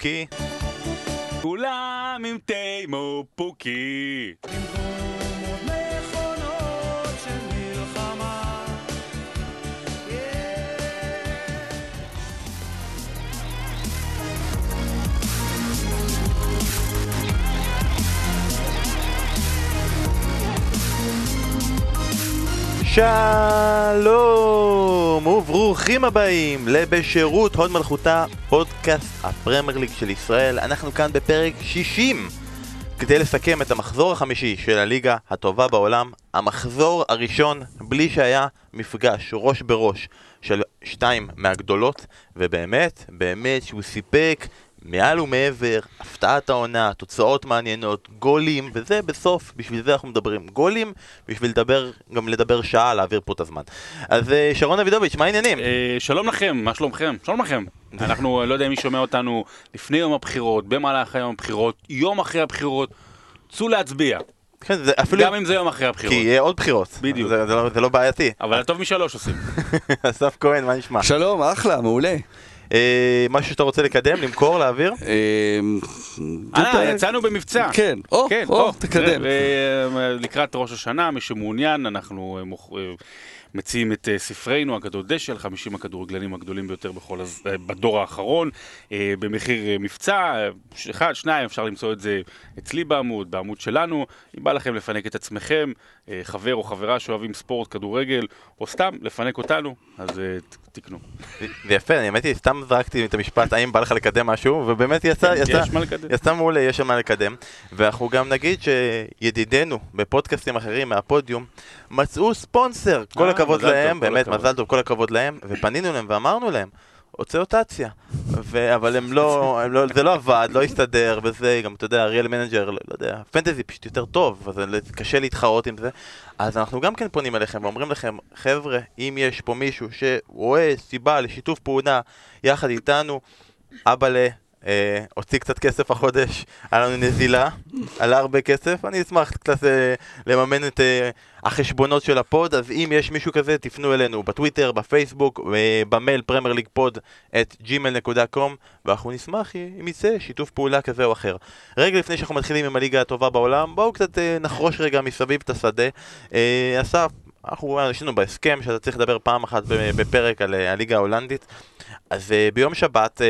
פוקי. כולם עם תימו פוקי. שלום וברוכים הבאים לבשירות הוד מלכותה, פודקאסט הפרמייר ליג של ישראל. אנחנו כאן בפרק 60 כדי לסכם את המחזור החמישי של הליגה הטובה בעולם, המחזור הראשון בלי שהיה מפגש ראש בראש של שתיים מהגדולות, ובאמת, באמת שהוא סיפק מעל ומעבר, הפתעת העונה, תוצאות מעניינות, גולים, וזה בסוף, בשביל זה אנחנו מדברים. גולים, בשביל לדבר, גם לדבר שעה, להעביר פה את הזמן. אז אה, שרון דוידוביץ', מה העניינים? אה, שלום לכם, מה שלומכם? שלום לכם. אנחנו, לא יודע מי שומע אותנו לפני יום הבחירות, במהלך יום הבחירות, יום אחרי הבחירות, צאו להצביע. כן, זה אפילו... גם אם זה יום אחרי כי הבחירות. יהיה עוד בחירות. בדיוק. זה, זה, לא, זה לא בעייתי. אבל הטוב משלוש עושים. אסף כהן, מה נשמע? שלום, אחלה, מעולה. אה, משהו שאתה רוצה לקדם, למכור, להעביר? אה, אה, יצאנו במבצע. כן, או, כן, או, תקדם. לקראת ראש השנה, מי שמעוניין, אנחנו אה, מציעים את ספרנו הגדול דשא, על 50 הכדורגלנים הגדולים ביותר בכל הז... בדור האחרון, במחיר מבצע, אחד, שניים, אפשר למצוא את זה אצלי בעמוד, בעמוד שלנו. אם בא לכם לפנק את עצמכם, חבר או חברה שאוהבים ספורט, כדורגל, או סתם לפנק אותנו, אז תקנו. זה יפה, אני האמת היא, סתם זרקתי את המשפט, האם בא לך לקדם משהו, ובאמת יצא, יצא, מה לקדם. יצא מעולה, יש מה לקדם. ואנחנו גם נגיד שידידינו בפודקאסטים אחרים מהפודיום מצאו ספונסר, כל אה, הכבוד להם, באמת. מזל טוב, כל הכבוד להם, ופנינו להם ואמרנו להם. רוצה רוטציה, ו- אבל הם לא, הם לא, זה לא עבד, לא הסתדר, וזה, גם אתה יודע, אריאל מנג'ר, לא, לא יודע, פנטזי פשוט יותר טוב, אז זה קשה להתחרות עם זה. אז אנחנו גם כן פונים אליכם ואומרים לכם, חבר'ה, אם יש פה מישהו שרואה סיבה לשיתוף פעולה יחד איתנו, אבא ל... אה, הוציא קצת כסף החודש, היה לנו נזילה, עלה הרבה כסף, אני אשמח קצת אה, לממן את אה, החשבונות של הפוד, אז אם יש מישהו כזה, תפנו אלינו בטוויטר, בפייסבוק, אה, במייל premierleaguepod at gmail.com, ואנחנו נשמח אם יצא שיתוף פעולה כזה או אחר. רגע לפני שאנחנו מתחילים עם הליגה הטובה בעולם, בואו קצת אה, נחרוש רגע מסביב את השדה. אה, אסף, אנחנו יש לנו בהסכם שאתה צריך לדבר פעם אחת בפרק על אה, הליגה ההולנדית. אז uh, ביום שבת uh,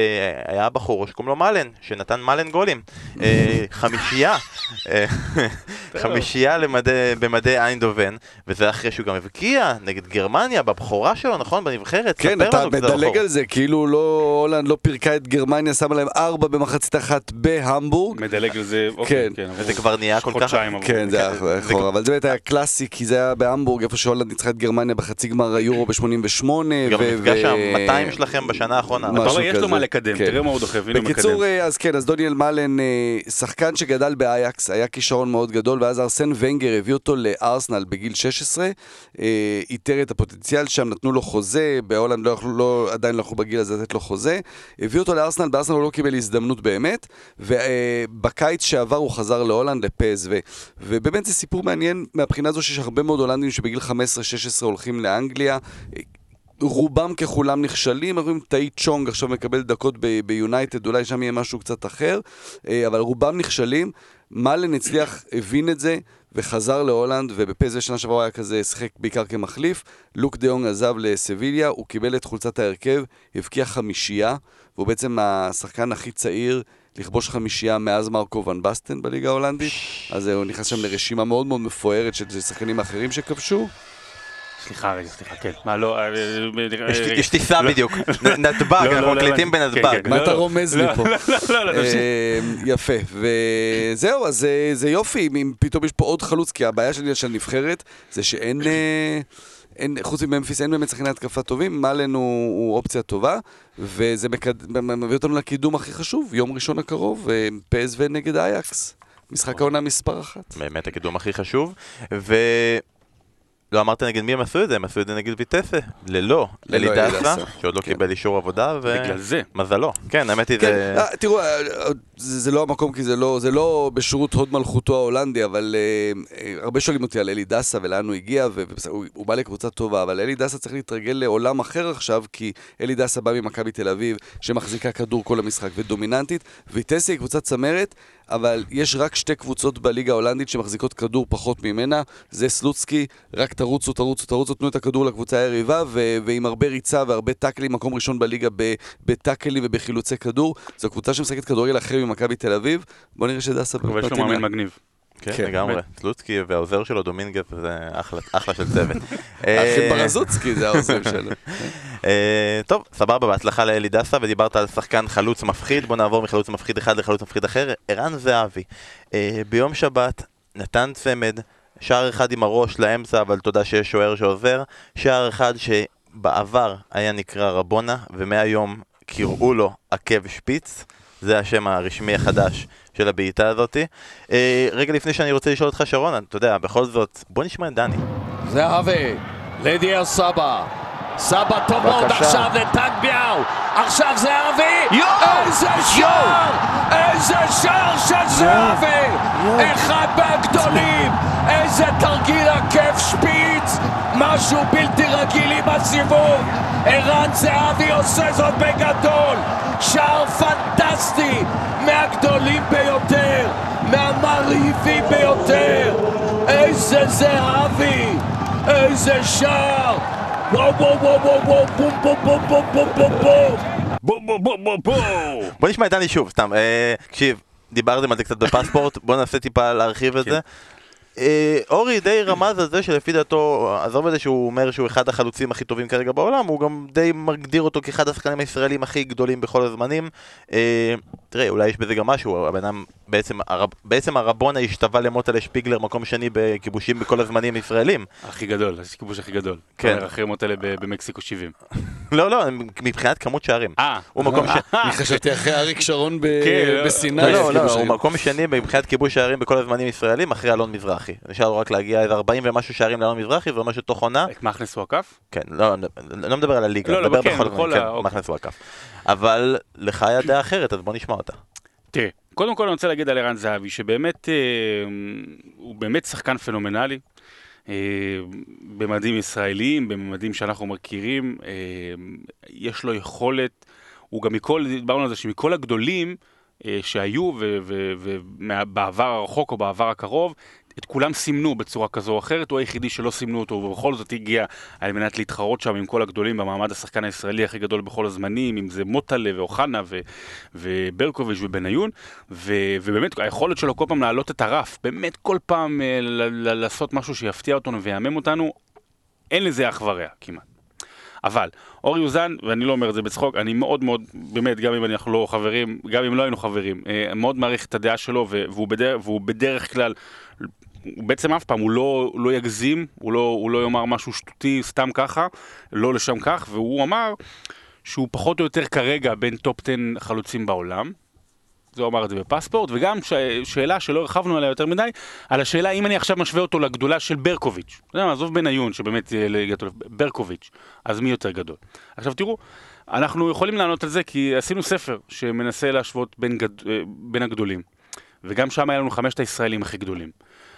היה בחור שקוראים לו מלן, שנתן מלן גולים. Uh, חמישייה, אה, חמישייה למדי, במדי איינדובן, וזה אחרי שהוא גם הבקיע נגד גרמניה בבכורה שלו, נכון? בנבחרת? כן, ספר אתה לנו קצת מדלג. על זה, כאילו לא, הולנד לא פירקה את גרמניה, שמה להם ארבע במחצית אחת בהמבורג. מדלג על זה, אוקיי, כן. כן. וזה כבר נהיה כל כך-. כן, זה היה זה- אחורה, אבל זה באמת היה קלאסי, כי זה היה בהמבורג, איפה שהולנד ניצחה את גרמניה בחצי גמר היורו ב-88. גם המפגש ה-200 שלכם בשנה האחרונה. משהו אתה רואה, יש לו מה לקדם, כן. תראה מה הוא דוחף, הנה. בקיצור, אה, אז כן, אז דוניאל מאלן, אה, שחקן שגדל באייאקס, היה כישרון מאוד גדול, ואז ארסן ונגר הביא אותו לארסנל בגיל 16, אה, איתר את הפוטנציאל שם, נתנו לו חוזה, בהולנד לא יכלו, לא, עדיין לא יכלו בגיל הזה לתת לו חוזה, הביא אותו לארסנל, בארסנל הוא לא קיבל הזדמנות באמת, ובקיץ שעבר הוא חזר להולנד, לפסו, ובאמת זה סיפור מעניין מהבחינה הזו שיש הרבה מאוד הולנדים שבגיל 15-16 הולכים לאנגליה. רובם ככולם נכשלים, אנחנו רואים טאי צ'ונג עכשיו מקבל דקות ביונייטד, אולי שם יהיה משהו קצת אחר, אה, אבל רובם נכשלים. מאלן הצליח, הבין את זה, וחזר להולנד, ובפסו שנה שעברה היה כזה, שיחק בעיקר כמחליף. לוק דה יונג עזב לסביליה, הוא קיבל את חולצת ההרכב, הבקיע חמישייה, והוא בעצם השחקן הכי צעיר לכבוש חמישייה מאז מרקו ון בסטן בליגה ההולנדית. אז אה, הוא נכנס שם לרשימה מאוד מאוד מפוארת של שחקנים אחרים שכבשו. סליחה רגע, סליחה, כן. מה, לא... אה, אה, יש- רגע. יש טיסה. בדיוק, נתב"ג, אנחנו מקליטים. בנתב"ג. מה אתה לא. רומז לי לא, פה? לא, תמשיך. אה, יפה, וזהו, אז אה, זה יופי, אם פתאום יש פה עוד חלוץ, כי הבעיה שלי של הנבחרת זה שאין, אה, אין, חוץ מממפיס אין באמת שחקני התקפה טובים, מאלן הוא, הוא אופציה טובה, וזה מקד... מביא אותנו לקידום הכי חשוב, יום ראשון הקרוב, אה, פסו נגד אייקס, משחק העונה מספר אחת. באמת הקידום הכי חשוב, לא אמרת נגד מי הם עשו את זה, הם עשו את זה נגד ויטסה, ללא, ללא אלי דסה. שעוד לא כן. קיבל אישור עבודה, בגלל זה. ומזלו. כן, האמת היא כן, זה... אה, תראו, אה, זה זה לא המקום, כי זה לא, זה לא בשירות הוד מלכותו ההולנדי, אבל אה, הרבה שואלים אותי על אלי דסה ולאן הוא הגיע, והוא הוא בא לקבוצה טובה, אבל אלי דסה צריך להתרגל לעולם אחר עכשיו, כי אלי דסה בא ממכבי תל אביב, שמחזיקה כדור כל המשחק ודומיננטית, ויטסי היא קבוצת צמרת, אבל יש רק שתי קבוצות בליגה ההולנדית שמחזיקות כדור פחות ממנה, זה סלוצקי, רק תרוצו, תרוצו, תרוצו, תנו את הכדור לקבוצה היריבה, ו- ועם הרבה ריצה והרבה טאקלים, מקום ראשון בליגה בטאקלים ובחילוצי כדור. זו קבוצה שמשחקת כדורגל אחר ממכבי תל אביב. בוא נראה שדסה אבל יש לו מאמן. מגניב. כן, כן, לגמרי. סלוצקי והעוזר שלו, דומינגז, זה אחלה- של צוות. אחי אה, ברזוצקי זה העוזרים שלו. אה, טוב, סבבה, בהצלחה לאלי דסה, ודיברת על שחקן חלוץ מפחיד, בוא נעבור מחלוץ מפחיד אחד לחלוץ מפחיד אחר. ערן זהבי, אה, ביום שבת נתן צמד, שער אחד עם הראש לאמצע, אבל תודה שיש שוער שעוזר, שער אחד שבעבר היה נקרא רבונה, ומהיום קראו לו עקב שפיץ, זה השם הרשמי החדש של הבעיטה הזאתי. אה, רגע לפני שאני רוצה לשאול אותך שרון, אתה יודע, בכל זאת, בוא נשמע את דני. זהבי, לדיה סבא. סבא טוב מאוד. עכשיו לטנביאו. עכשיו זהבי. איזה שער! איזה שער של זהבי! אחד מהגדולים! איזה תרגיל עקב שפיץ! משהו בלתי רגיל עם הסיבוב! ערן זהבי עושה זאת בגדול! מהגדולים ביותר! מהמרהיבים ביותר! איזה זהבי! איזה שער! וואו וואו וואו וואו וואו בום בום בום בום בום בום בום בוא בוא בוא בוא בוא! בוא נשמע את דני שוב, סתם. אה, תקשיב, דיברתם על זה קצת בפספורט, בוא ננסה טיפה להרחיב את כן. זה. אה, אורי די רמז על זה שלפי דעתו, עזוב את זה שהוא אומר שהוא אחד החלוצים הכי טובים כרגע בעולם, הוא גם די מגדיר אותו כאחד השחקנים הישראלים הכי גדולים בכל הזמנים. אה, תראה, אולי יש בזה גם משהו, הבן אדם, בעצם, הרב, בעצם הרבונה השתווה למוטלה שפיגלר, מקום שני בכיבושים בכל הזמנים ישראלים. הכי גדול, הכיבוש הכי גדול. כן. אחרי ב- במקסיקו 70. לא, לא, מבחינת כמות שערים. אה. הוא מקום ש... אני חשבתי אחרי אריק שרון כן, בסיני. לא, לא, כאילו לא. הוא מקום שני מבחינת כיבוש שערים בכל הזמנים ישראלים אחרי אלון מזרחי. נשאר לו רק להגיע איזה 40 ומשהו שערים לאלון מזרחי, זה אומר שתוך עונה, את מכנס הוא עקף? כן, לא, לא מדבר על הליגה, לא, לא, מדבר כן, בכל הזמנים, ה- כן. מכנס הוא עקף. אבל לך היה דעה אחרת, אז בוא נשמע אותה. תראה, קודם כל אני רוצה להגיד על ערן זהבי, שבאמת אה, הוא באמת שחקן פנומנלי. אה, במדים ישראליים, במדים שאנחנו מכירים, אה, יש לו יכולת, הוא גם מכל, דיברנו על זה שמכל הגדולים אה, שהיו ובעבר הרחוק או בעבר הקרוב, את כולם סימנו בצורה כזו או אחרת, הוא היחידי שלא סימנו אותו, ובכל זאת הגיע על מנת להתחרות שם עם כל הגדולים במעמד השחקן הישראלי הכי גדול בכל הזמנים, אם זה מוטלה ואוחנה ו- וברקוביץ' ובניון, ו- ובאמת היכולת שלו כל פעם להעלות את הרף, באמת כל פעם אה, לעשות משהו שיפתיע אותנו ויהמם אותנו, אין לזה אח ורע כמעט. אבל אורי אוזן, ואני לא אומר את זה בצחוק, אני מאוד מאוד, באמת, גם אם אנחנו לא חברים, גם אם לא היינו חברים, אה, מאוד מעריך את הדעה שלו, והוא, בדרך, והוא בדרך כלל, בעצם אף פעם, הוא לא, הוא לא יגזים, הוא לא, הוא לא יאמר משהו שטותי סתם ככה, לא לשם כך, והוא אמר שהוא פחות או יותר כרגע בין top 10 חלוצים בעולם. זה הוא אמר את זה בפספורט, וגם ש... שאלה שלא הרחבנו עליה יותר מדי, על השאלה אם אני עכשיו משווה אותו לגדולה של ברקוביץ'. אתה יודע מה, עזוב בניון, שבאמת אה, ליגת אלוף, ברקוביץ', אז מי יותר גדול? עכשיו תראו, אנחנו יכולים לענות על זה כי עשינו ספר שמנסה להשוות בין, גד... אה, בין הגדולים, וגם שם היה לנו חמשת הישראלים הכי גדולים.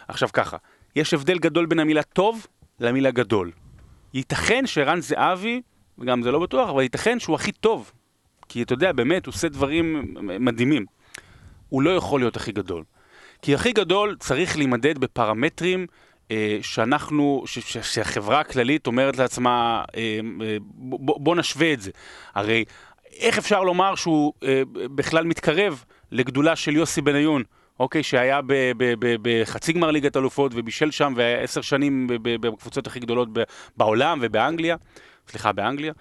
עכשיו ככה, יש הבדל גדול בין המילה טוב למילה גדול. ייתכן שערן זהבי, וגם זה לא בטוח, אבל ייתכן שהוא הכי טוב. כי אתה יודע, באמת, הוא עושה דברים מדהימים. הוא לא יכול להיות הכי גדול. כי הכי גדול צריך להימדד בפרמטרים אה, שאנחנו, ש, ש, שהחברה הכללית אומרת לעצמה, אה, אה, בוא, בוא נשווה את זה. הרי איך אפשר לומר שהוא אה, בכלל מתקרב לגדולה של יוסי בניון? אוקיי, שהיה בחצי גמר ליגת אלופות ובישל שם והיה עשר שנים בקבוצות הכי גדולות בעולם ובאנגליה, סליחה, באנגליה,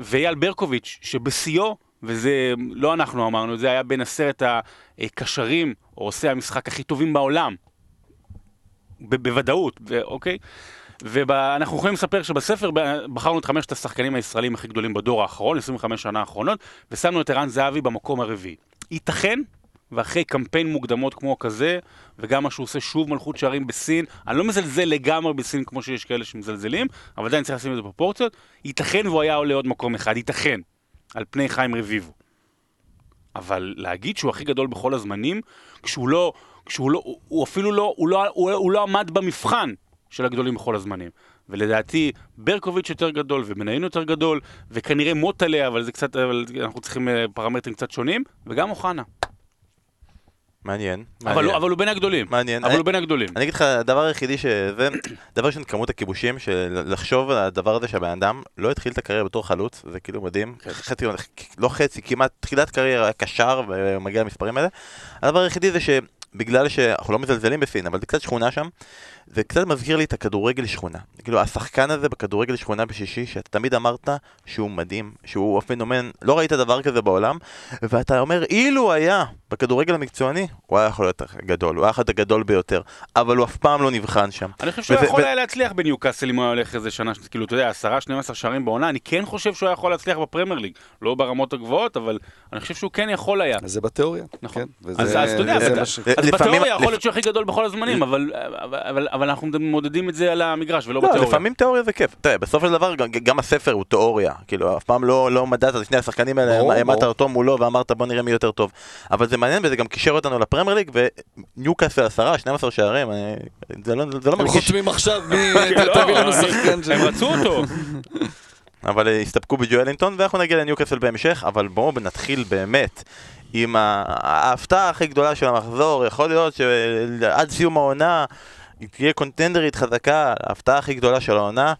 ואייל ברקוביץ', שבשיאו, וזה לא אנחנו אמרנו, זה היה בין עשרת הקשרים, או עושי המשחק הכי טובים בעולם, בוודאות, אוקיי? ואנחנו יכולים לספר שבספר בחרנו את חמשת השחקנים הישראלים הכי גדולים בדור האחרון, 25 שנה האחרונות, ושמנו את ערן זהבי במקום הרביעי. ייתכן ואחרי קמפיין מוקדמות כמו כזה, וגם מה שהוא עושה שוב מלכות שערים בסין, אני לא מזלזל לגמרי בסין כמו שיש כאלה שמזלזלים, אבל עדיין צריך לשים את זה בפרופורציות, ייתכן והוא היה עולה עוד מקום אחד, ייתכן, על פני חיים רביבו. אבל להגיד שהוא הכי גדול בכל הזמנים, כשהוא לא, כשהוא לא, הוא, אפילו לא, הוא לא, הוא, הוא לא עמד במבחן של הגדולים בכל הזמנים. ולדעתי, ברקוביץ' יותר גדול, ובניון יותר גדול, וכנראה מוטלה, אבל זה קצת, אבל אנחנו צריכים אה, פרמטרים קצת שונים, וגם אוחנה. מעניין. אבל, מעניין. הוא- אבל הוא בין הגדולים. מעניין. אבל אני- הוא בין הגדולים. אני אגיד לך, הדבר היחידי שזה, דבר ראשון, כמות הכיבושים, של לחשוב על הדבר הזה שהבן אדם לא התחיל את הקריירה בתור חלוץ, זה כאילו מדהים. חצי, לא חצי, כמעט תחילת קריירה היה קשר ומגיע למספרים האלה. הדבר היחידי זה שבגלל שאנחנו לא מזלזלים בסין, אבל זה קצת שכונה שם, זה קצת מזכיר לי את הכדורגל שכונה. כאילו, השחקן הזה בכדורגל שכונה בשישי, שאתה תמיד אמרת שהוא מדהים, שהוא פנומן, לא ראית דבר כזה בעולם, ואתה אומר, אילו היה בכדורגל המקצועני, הוא היה יכול להיות גדול, הוא היה להיות הגדול ביותר, אבל הוא אף פעם לא נבחן שם. אני חושב שהוא וזה- יכול ו- היה להצליח בניוקאסל אם הוא היה הולך איזה שנה, כאילו, אתה יודע, 10-12 שערים בעונה, אני כן חושב שהוא היה יכול להצליח בפרמייר ליג. לא ברמות הגבוות, אבל אני חושב שהוא כן יכול היה. זה בתיאוריה. נכון. כן, וזה- אז אז אתה יודע, ש- אז לפעמים- בתיאוריה יכול להיות שהוא הכי גדול בכל הזמנים, אבל- אבל- אבל אבל אנחנו מודדים את זה על המגרש ולא לא, בתיאוריה. לפעמים תיאוריה זה כיף. תראה, בסופו של דבר גם- גם הספר הוא תיאוריה. כאילו, אף פעם לא לא מדדת את שני השחקנים האלה, העמדת. אותו מולו ואמרת בוא נראה מי יותר טוב. אבל זה מעניין וזה גם קישר אותנו לפרמייר ליג, וניוקאסל 10, 12 שערים, אני- זה לא זה לא הם מרגיש... חותמים עכשיו, מי... לא, תביא לנו שחקן שם. הם רצו אותו. אבל אה, הסתפקו בג'ואלינטון, ואנחנו נגיע לניוקאסל בהמשך, אבל בואו נתחיל באמת עם ההפתעה הכי גדולה של המחזור, יכול להיות שעד סיום העונה תהיה קונטנדרית חזקה, ההפתעה הכי גדולה של העונה,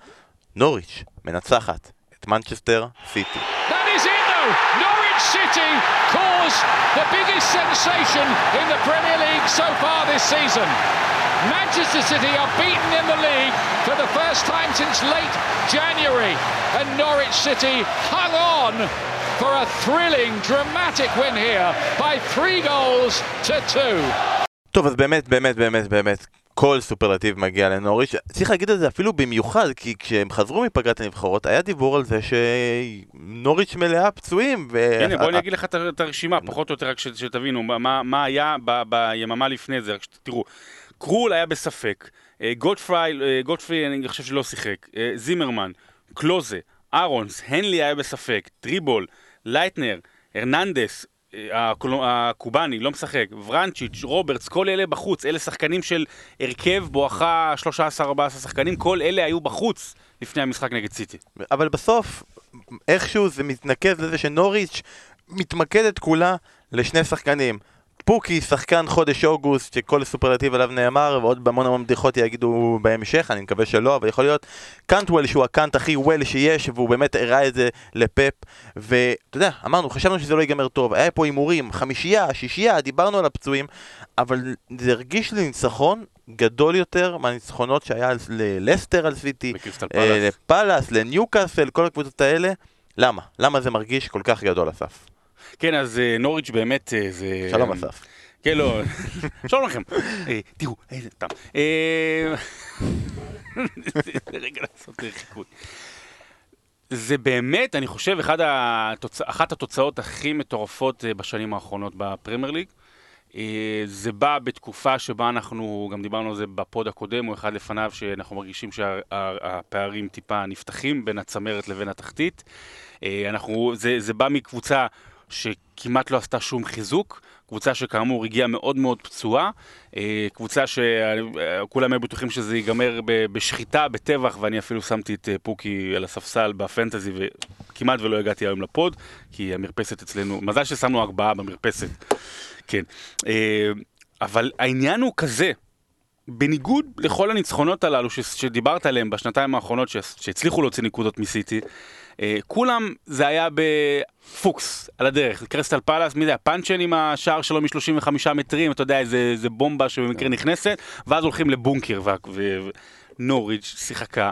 נוריץ' מנצחת את מנצ'סטר סיטי. That is it though. Norwich City cause the biggest sensation in the Premier League so far this season. Manchester City are beaten in the league for the first time since late January. And Norwich City hung on for a thrilling, dramatic win here by three goals to two. טוב, אז באמת, באמת, באמת, באמת, כל סופרלטיב מגיע לנוריץ'. צריך להגיד את זה אפילו במיוחד, כי כשהם חזרו מפגרת הנבחרות, היה דיבור על זה שנוריץ' מלאה פצועים. ו... הנה, בוא אני אגיד לך את הרשימה, פחות או יותר רק שתבינו מה- מה- היה ב- ביממה לפני זה, רק שתראו. קרול היה בספק, אה, גודפרי, אה, גודפרי אני חושב שלא שיחק, אה, זימרמן, קלוזה, אהרונס, הנלי היה בספק, טריבול, לייטנר, הרננדס, אה, הקובאני, לא משחק, ורנצ'יץ', רוברטס, כל אלה בחוץ, אלה שחקנים של הרכב בואכה 13-14 שחקנים, כל אלה היו בחוץ לפני המשחק נגד סיטי. אבל בסוף, איכשהו זה מתנקז לזה שנוריץ' מתמקדת כולה לשני שחקנים. פוקי, שחקן חודש אוגוסט, שכל סופרלטיב עליו נאמר, ועוד המון המון בדיחות יגידו בהמשך, אני מקווה שלא, אבל יכול להיות קאנטוול שהוא הקאנט הכי וול שיש, והוא באמת הראה את זה לפפ, ואתה יודע, אמרנו, חשבנו שזה לא ייגמר טוב, היה פה הימורים, חמישייה, שישייה, דיברנו על הפצועים, אבל זה הרגיש לי ניצחון גדול יותר מהניצחונות שהיה ללסטר על סיטי, בקריסטל אה. לפאלאס, לניוקאסל, כל הקבוצות האלה. למה? למה זה מרגיש כל כך גדול, אסף? כן, אז אה, נוריץ' באמת אה, זה... שלום, אסף. כן, לא, שלום לכם. אה, תראו, איזה טעם. אה, זה רגע לעשות אה, חיקוי. זה באמת, אני חושב, אחד התוצ... אחת התוצאות הכי מטורפות אה, בשנים האחרונות בפרמייר ליג. אה, זה בא בתקופה שבה אנחנו, גם דיברנו על זה בפוד הקודם או אחד לפניו, שאנחנו מרגישים שהפערים טיפה נפתחים בין הצמרת לבין התחתית. אה, אנחנו, זה, זה בא מקבוצה שכמעט לא עשתה שום חיזוק, קבוצה שכאמור הגיעה מאוד מאוד פצועה, אה, קבוצה שכולם היו בטוחים שזה ייגמר בשחיטה, בטבח, ואני אפילו שמתי את אה, פוקי על הספסל בפנטזי וכמעט ולא הגעתי היום לפוד, כי המרפסת אצלנו, מזל ששמנו ארבעה במרפסת, כן. אה, אבל העניין הוא כזה, בניגוד לכל הניצחונות הללו ש- שדיברת עליהם בשנתיים האחרונות ש- שהצליחו להוציא נקודות מסיטי, אה, כולם זה היה בפוקס על הדרך, קרסטל פלאס, מי זה הפאנצ'ן עם השער שלו מ-35 מטרים, אתה יודע, איזה, איזה בומבה שבמקרה נכנסת, ואז הולכים לבונקר, ונוריץ' שיחקה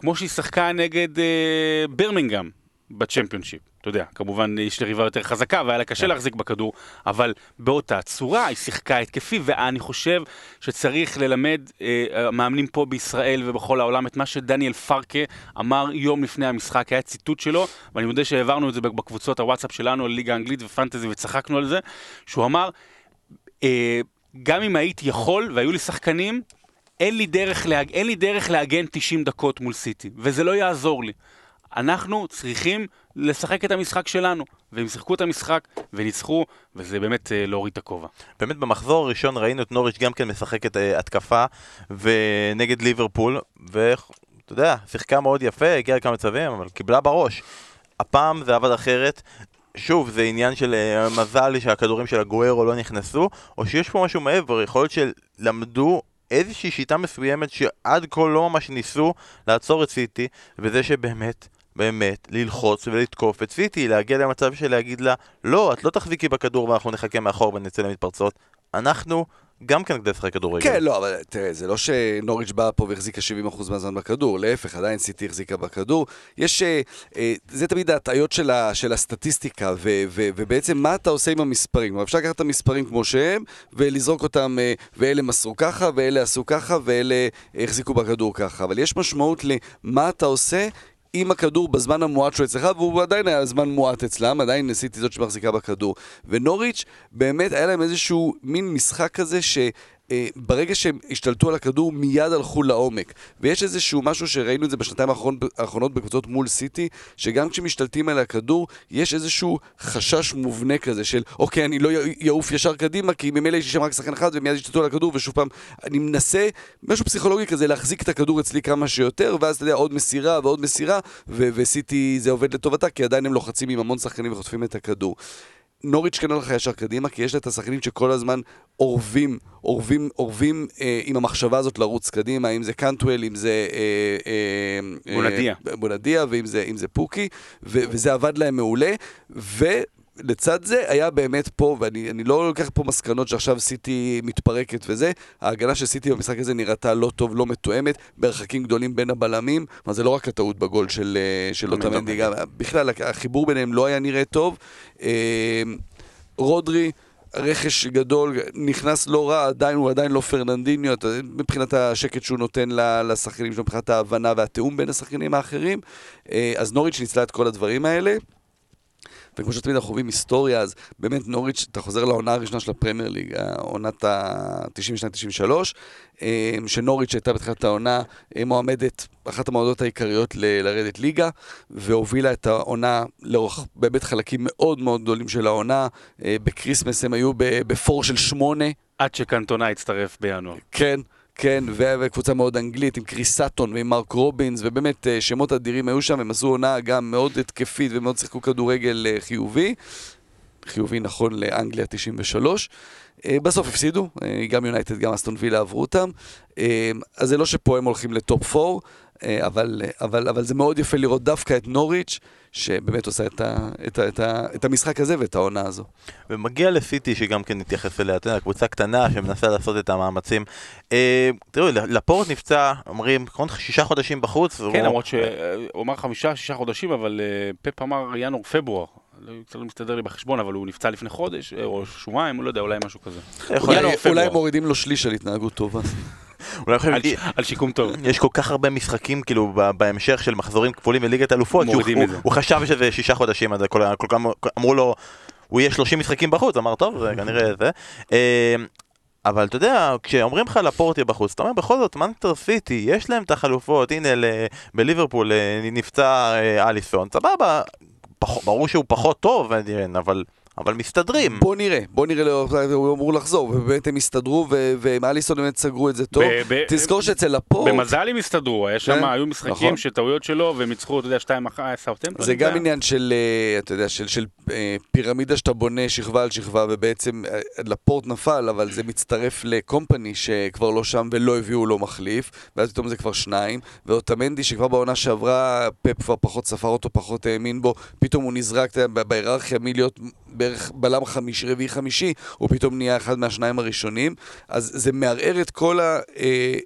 כמו שהיא שיחקה נגד אה, ברמינגהם בצ'מפיונשיפ. אתה יודע, כמובן יש לה ריבה יותר חזקה והיה לה קשה להחזיק בכדור, אבל באותה צורה היא שיחקה התקפי, ואני חושב שצריך ללמד אה, המאמנים פה בישראל ובכל העולם את מה שדניאל פרקה אמר יום לפני המשחק, היה ציטוט שלו, ואני מודה שהעברנו את זה בקבוצות הוואטסאפ שלנו על ליגה האנגלית ופנטזי וצחקנו על זה, שהוא אמר, אה, גם אם הייתי יכול והיו לי שחקנים, אין לי דרך, להג... אין לי דרך להגן 90 דקות מול סיטי, וזה לא יעזור לי. אנחנו צריכים לשחק את המשחק שלנו, והם שיחקו את המשחק וניצחו, וזה באמת אה, להוריד את הכובע. באמת במחזור הראשון ראינו את נוריץ' גם כן משחקת אה, התקפה ונגד ליברפול, ואתה יודע, שיחקה מאוד יפה, הגיעה לכמה מצבים, אבל קיבלה בראש. הפעם זה עבד אחרת. שוב, זה עניין של אה, מזל שהכדורים של הגוארו לא נכנסו, או שיש פה משהו מעבר, יכול להיות שלמדו איזושהי שיטה מסוימת שעד כה לא ממש ניסו לעצור את סיטי, וזה שבאמת, באמת, ללחוץ ולתקוף את סיטי, להגיע למצב של להגיד לה, לא, את לא תחזיקי בכדור ואנחנו נחכה מאחור ונצא למתפרצות. אנחנו גם כן כדי לשחק כדורגל. כן, לא, אבל תראה, זה לא שנוריץ' באה פה והחזיקה 70% מהזמן בכדור, להפך, עדיין סיטי החזיקה בכדור. יש, אה, אה, זה תמיד ההטעיות של, של הסטטיסטיקה, ו, ו, ובעצם מה אתה עושה עם המספרים. אפשר לקחת את המספרים כמו שהם, ולזרוק אותם, אה, ואלה מסרו ככה, ואלה עשו ככה, ואלה החזיקו בכדור ככה. אבל יש משמעות למה אתה עושה עם הכדור בזמן המועט שהוא אצלך, והוא עדיין היה זמן מועט אצלם, עדיין סיטי זאת שמחזיקה בכדור. ונוריץ', באמת היה להם איזשהו מין משחק כזה ש... אה, ברגע שהם השתלטו על הכדור, מיד הלכו לעומק. ויש איזשהו משהו שראינו את זה בשנתיים האחרונות בקבוצות מול סיטי, שגם כשמשתלטים על הכדור, יש איזשהו חשש מובנה כזה של, אוקיי, אני לא יעוף ישר קדימה, כי ממילא יש לי שם רק שחקן אחד, ומיד ישתלטו על הכדור, ושוב פעם, אני מנסה, משהו פסיכולוגי כזה, להחזיק את הכדור אצלי כמה שיותר, ואז אתה יודע, עוד מסירה ועוד מסירה, וסיטי זה עובד לטובתה, כי עדיין הם לוחצים עם המון שחקנים וחוטפים את הכדור. נוריץ' כן הולך ישר קדימה, כי יש לה את השחקנים שכל הזמן אורבים, אורבים, אורבים אה, עם המחשבה הזאת לרוץ קדימה, אם זה קאנטואל, אם זה... אה, אה, בונדיה. אה, בונדיה, ואם זה, זה פוקי, ו, וזה עבד להם מעולה, ו... לצד זה היה באמת פה, ואני לא לוקח פה מסקנות שעכשיו סיטי מתפרקת וזה, ההגנה של סיטי במשחק הזה נראתה לא טוב, לא מתואמת, ברחקים גדולים בין הבלמים, אבל זה לא רק הטעות בגול של, אה, של אוטמנדי, גם בכלל החיבור ביניהם לא היה נראה טוב. אה, רודרי, רכש גדול, נכנס לא רע, עדיין הוא עדיין לא פרננדיניו, מבחינת השקט שהוא נותן לשחקנים שלו, מבחינת ההבנה והתיאום בין השחקנים האחרים. אה, אז נוריץ' ניצלה את כל הדברים האלה. וכמו שתמיד אנחנו חווים היסטוריה, אז באמת נוריץ', אתה חוזר לעונה הראשונה של הפרמייר ליג, עונת ה-92-93, אה, שנוריץ' הייתה בתחילת העונה אה, מועמדת, אחת המועדות העיקריות ל- לרדת ליגה, והובילה את העונה לאורך באמת חלקים מאוד מאוד גדולים של העונה. אה, ב Christmas הם היו בפער של שמונה. עד שקנטונה הצטרף בינואר. כן. כן, וקבוצה מאוד אנגלית עם כריס סאטון ועם מרק רובינס, ובאמת אה, שמות אדירים היו שם, הם עשו עונה גם מאוד התקפית ומאוד שיחקו כדורגל אה, חיובי. חיובי נכון לאנגליה 93. אה, בסוף הפסידו, גם יונייטד, גם אסטון וילה עברו אותם. אז זה לא שפה הם הולכים לטופ 4, אבל, אבל, אבל זה מאוד יפה לראות דווקא את נוריץ', שבאמת עושה את, ה, את, ה, את, ה, את המשחק הזה ואת העונה הזו. ומגיע לסיטי שגם כן נתייחס אליה, אתה יודע, קבוצה קטנה שמנסה לעשות את המאמצים. אה, תראו, לפורט נפצע, אומרים, נכון, שישה חודשים בחוץ. כן, למרות שהוא אמר חמישה, שישה חודשים, אבל אה, פפ אמר ינואר-פברואר. לא, קצת לא מסתדר לי בחשבון, אבל הוא נפצע לפני חודש, אה, או שבועיים, הוא לא יודע, אולי משהו כזה. אולי מורידים לו שליש על התנהגות טובה. אולי יכולים... על, על שיקום טוב. יש כל כך הרבה משחקים כאילו בהמשך של מחזורים כפולים בליגת אלופות, הוא, הוא, הוא חשב שזה שישה חודשים, אז כל, כל, כל, אמרו לו, הוא יהיה 30 משחקים בחוץ, אמר טוב, זה כנראה זה. אה, אבל אתה יודע, כשאומרים לך לפורטיה בחוץ, אתה אומר בכל זאת, מנטר סיטי, יש להם את החלופות, הנה בליברפול אה, נפצע אה, אליסון, סבבה, ברור שהוא פחות טוב, אבל אבל מסתדרים. בוא נראה, בוא נראה, הוא אמור לחזור, ובאמת הם הסתדרו, ועם אליסון באמת סגרו את זה טוב. תזכור שאצל לפורט... במזל הם הסתדרו, היה שם, כן, היו משחקים נכון. שטעויות שלו, והם ניצחו, אתה יודע, שתיים אחת, סאוטמפטון. זה גם עניין של, אה, אתה יודע, של אה, פירמידה שאתה בונה שכבה על שכבה, ובעצם אה, לפורט נפל, אבל זה מצטרף לקומפני שכבר לא שם ולא הביאו לו מחליף, ואז פתאום זה כבר שניים, ואוטמנדי שכבר בעונה שעברה, פפ כבר פחות ספר אותו, פחות האמין בו, פתאום הוא נזרק בהיררכיה מלהיות בערך בלם חמישי, רביעי חמישי, הוא פתאום נהיה אחד מהשניים הראשונים. אז זה מערער את כל ה... אה,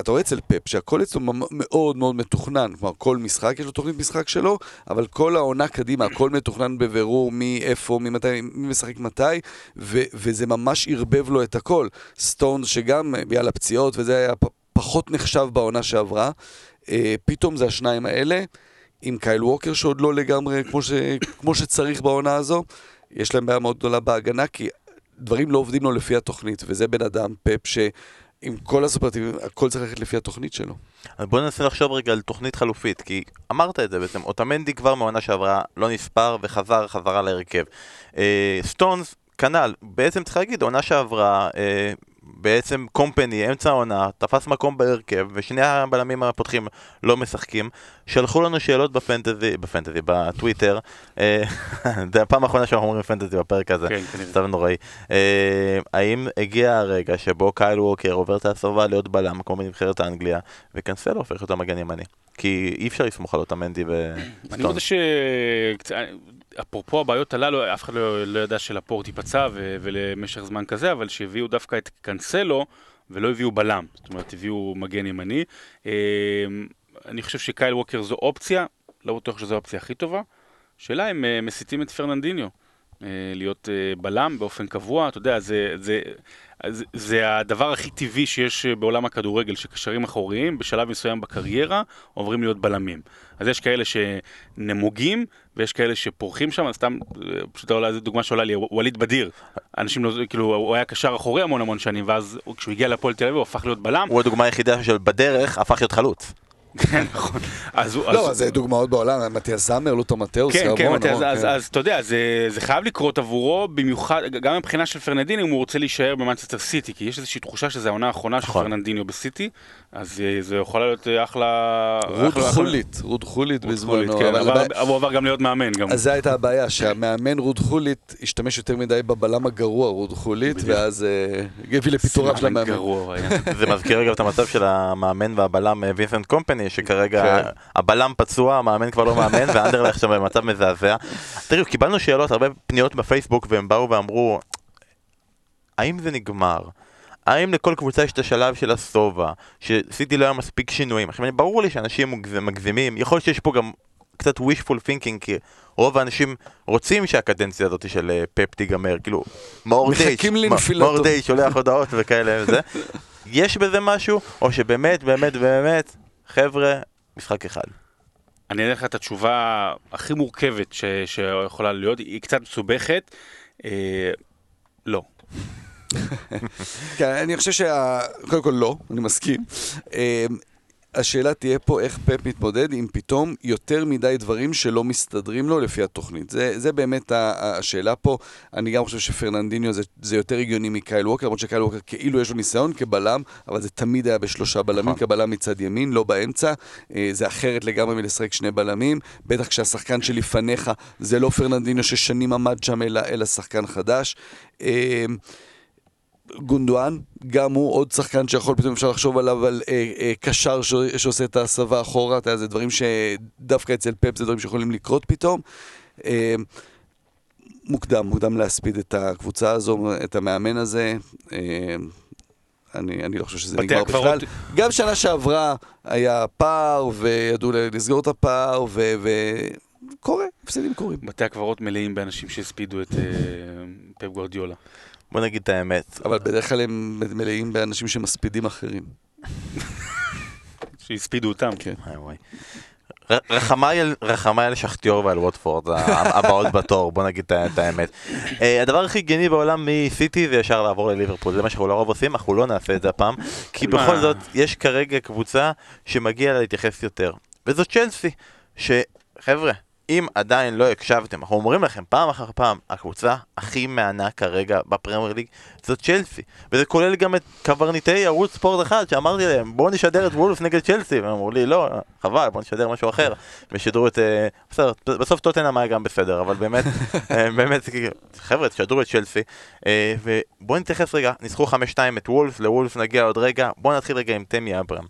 אתה רואה אצל פפ שהכל אצלו מאוד מאוד מתוכנן, כלומר כל משחק יש לו תוכנית משחק שלו, אבל כל העונה קדימה, הכל מתוכנן בבירור מי איפה, מי מתי, מי משחק מתי, ו- וזה ממש ערבב לו את הכל. סטונס שגם בגלל הפציעות וזה היה פחות נחשב בעונה שעברה, אה, פתאום זה השניים האלה. עם קייל ווקר שעוד לא לגמרי כמו, ש, כמו שצריך בעונה הזו. יש להם בעיה מאוד גדולה בהגנה, כי דברים לא עובדים לו לפי התוכנית, וזה בן אדם, פפ, שעם כל הסופרטיבים, הכל צריך ללכת לפי התוכנית שלו. אז בוא ננסה לחשוב רגע על תוכנית חלופית, כי אמרת את זה בעצם, אוטמנדי כבר מעונה שעברה לא נספר וחזר חזרה להרכב. אה, סטונס, כנ"ל, בעצם צריך להגיד, עונה שעברה, אה, בעצם קומפני, אמצע העונה, תפס מקום בהרכב, ושני הבלמים הפותחים לא משחקים. שלחו לנו שאלות בפנטזי, בפנטזי, בטוויטר, אה, זה הפעם האחרונה שאנחנו אומרים פנטזי בפרק הזה, כן, כנראה. מצב נוראי. אה, האם הגיע הרגע שבו קייל ווקר עובר את ההסבה להיות בלם, כמו בנבחרת האנגליה, וקנסלו הופך להיות המגן ימני? כי אי אפשר לסמוך על אותמנדי אני וסטונס. מודה ש... אפרופו הבעיות הללו, אף אחד לא, לא ידע שלפורט ייפצע ולמשך זמן כזה, אבל שהביאו דווקא את קאנסלו ולא הביאו בלם, זאת אומרת הביאו מגן ימני. אה, אני חושב שקייל ווקר זו אופציה, לא בטוח שזו האופציה הכי טובה. שאלה אם אה, מסיתים את פרננדיניו. אה, להיות אה, בלם באופן קבוע, אתה יודע, זה, זה, זה, זה הדבר הכי טבעי שיש אה, בעולם הכדורגל, שקשרים אחוריים בשלב מסוים בקריירה עוברים להיות בלמים. אז יש כאלה שנמוגים ויש כאלה שפורחים שם, סתם, פשוט אולי זו דוגמה שעולה לי, ווליד בדיר. אנשים לא, כאילו, הוא היה קשר אחורי המון המון שנים, ואז הוא- כשהוא הגיע לפועל תל אביב הוא הפך להיות בלם. הוא הדוגמה היחידה של בדרך הפך להיות חלוץ. כן, נכון. אז הוא... לא, אז- זה דוגמאות בעולם, מתיאס זאמר, לותר מתאוס, כן, כן, המון, מתי- אז, המון, אז, כן. אז אתה יודע, זה, זה חייב לקרות עבורו, במיוחד, גם מבחינה של פרננדיניו, אם הוא רוצה להישאר במנצ'סטר סיטי, כי יש איזושהי תחושה שזו העונה האחרונה של נכון. פרננדיניו בסיטי, אז אה, זה יכול להיות אה, אחלה... רוד אחלה- חולית, רוד חולית רוד בזמנו. חולית, כן, אבל אבל הבעיה- הוא עבר גם להיות מאמן, גם. אז זו הייתה הבעיה, שהמאמן רוד חולית השתמש יותר מדי בבלם הגרוע רוד חולית, בדיוק. ואז אה, הביא לפיטוריו של המאמן. גרוע. זה מזכיר אגב את המצב של המאמן והבלם וינסנט קומפני, שכרגע כן. הבלם פצוע, המאמן כבר לא מאמן, ואנדרלך שם במצב מזעזע. תראו, קיבלנו שאלות, הרבה פניות בפייסבוק, והם באו ואמרו, האם זה נגמר? האם לכל קבוצה יש את השלב של השובע, שסיטי לא היה מספיק שינויים? עכשיו, ברור לי שאנשים מגזימים, יכול להיות שיש פה גם קצת wishful thinking, כי רוב האנשים רוצים שהקדנציה הזאת של אה, פפ תיגמר, כאילו, מאור דייץ' שולח הודעות וכאלה וזה. יש בזה משהו, או שבאמת, באמת, באמת, חבר'ה, משחק אחד. אני אענה לך את התשובה הכי מורכבת ש- שיכולה להיות, היא קצת מסובכת. אה, לא. כן, אני חושב שה... קודם כל לא, אני מסכים. אה, השאלה תהיה פה איך פפ מתמודד עם פתאום יותר מדי דברים שלא מסתדרים לו לפי התוכנית. זה, זה באמת השאלה פה. אני גם חושב שפרננדיניו זה, זה יותר הגיוני מקייל ווקר, למרות שקייל ווקר כאילו יש לו ניסיון כבלם, אבל זה תמיד היה בשלושה בלמים, נכון. כבלם מצד ימין, לא באמצע. אה, זה אחרת לגמרי מלשחק שני בלמים, בטח כשהשחקן שלפניך זה לא פרננדיניו ששנים עמד שם, אלא, אלא שחקן חדש. גונדואן, גם הוא עוד שחקן שיכול פתאום אפשר לחשוב עליו על אה, אה, קשר ש, שעושה את ההסבה אחורה, אתה יודע, זה דברים שדווקא אצל פפ זה דברים שיכולים לקרות פתאום. אה, מוקדם, מוקדם להספיד את הקבוצה הזו, את המאמן הזה. אה, אני, אני לא חושב שזה נגמר בכלל. גם שנה שעברה היה פער, וידעו לסגור את הפער, וקורה, הפסדים קורים. בתי הקברות מלאים באנשים שהספידו את אה, פפ גוורדיולה. בוא נגיד את האמת. אבל בדרך כלל הם מלאים באנשים שמספידים אחרים. שהספידו אותם. כן. וואי, וואי. רחמיי על- שכטיור ועל ווטפורד, הבאות בתור, בוא נגיד את האמת. אה, הדבר הכי הגיוני בעולם מסיטי זה ישר לעבור לליברפול, זה מה שאנחנו לרוב עושים, אנחנו לא נעשה את זה הפעם, כי? בכל זאת יש כרגע קבוצה שמגיע לה להתייחס יותר, וזו צ'לסי, שחבר'ה, אם עדיין לא הקשבתם, אנחנו אומרים לכם פעם אחר פעם, הקבוצה הכי מהנה כרגע בפרמייר ליג זאת צ'לסי, וזה כולל גם את קברניטי ערוץ ספורט אחד שאמרתי להם בואו נשדר את וולף נגד צ'לסי, והם אמרו לי לא, חבל, בואו נשדר משהו אחר, ושידרו את, אה, בסדר, בסוף טוטנאם היה גם בסדר, אבל באמת, אה, באמת, חבר'ה, תשדרו את צ'לסי, אה, ובואו נתייחס רגע, ניסחו 5-2 את וולף, לוולף נגיע עוד רגע, בואו נתחיל רגע עם תמי אברהם,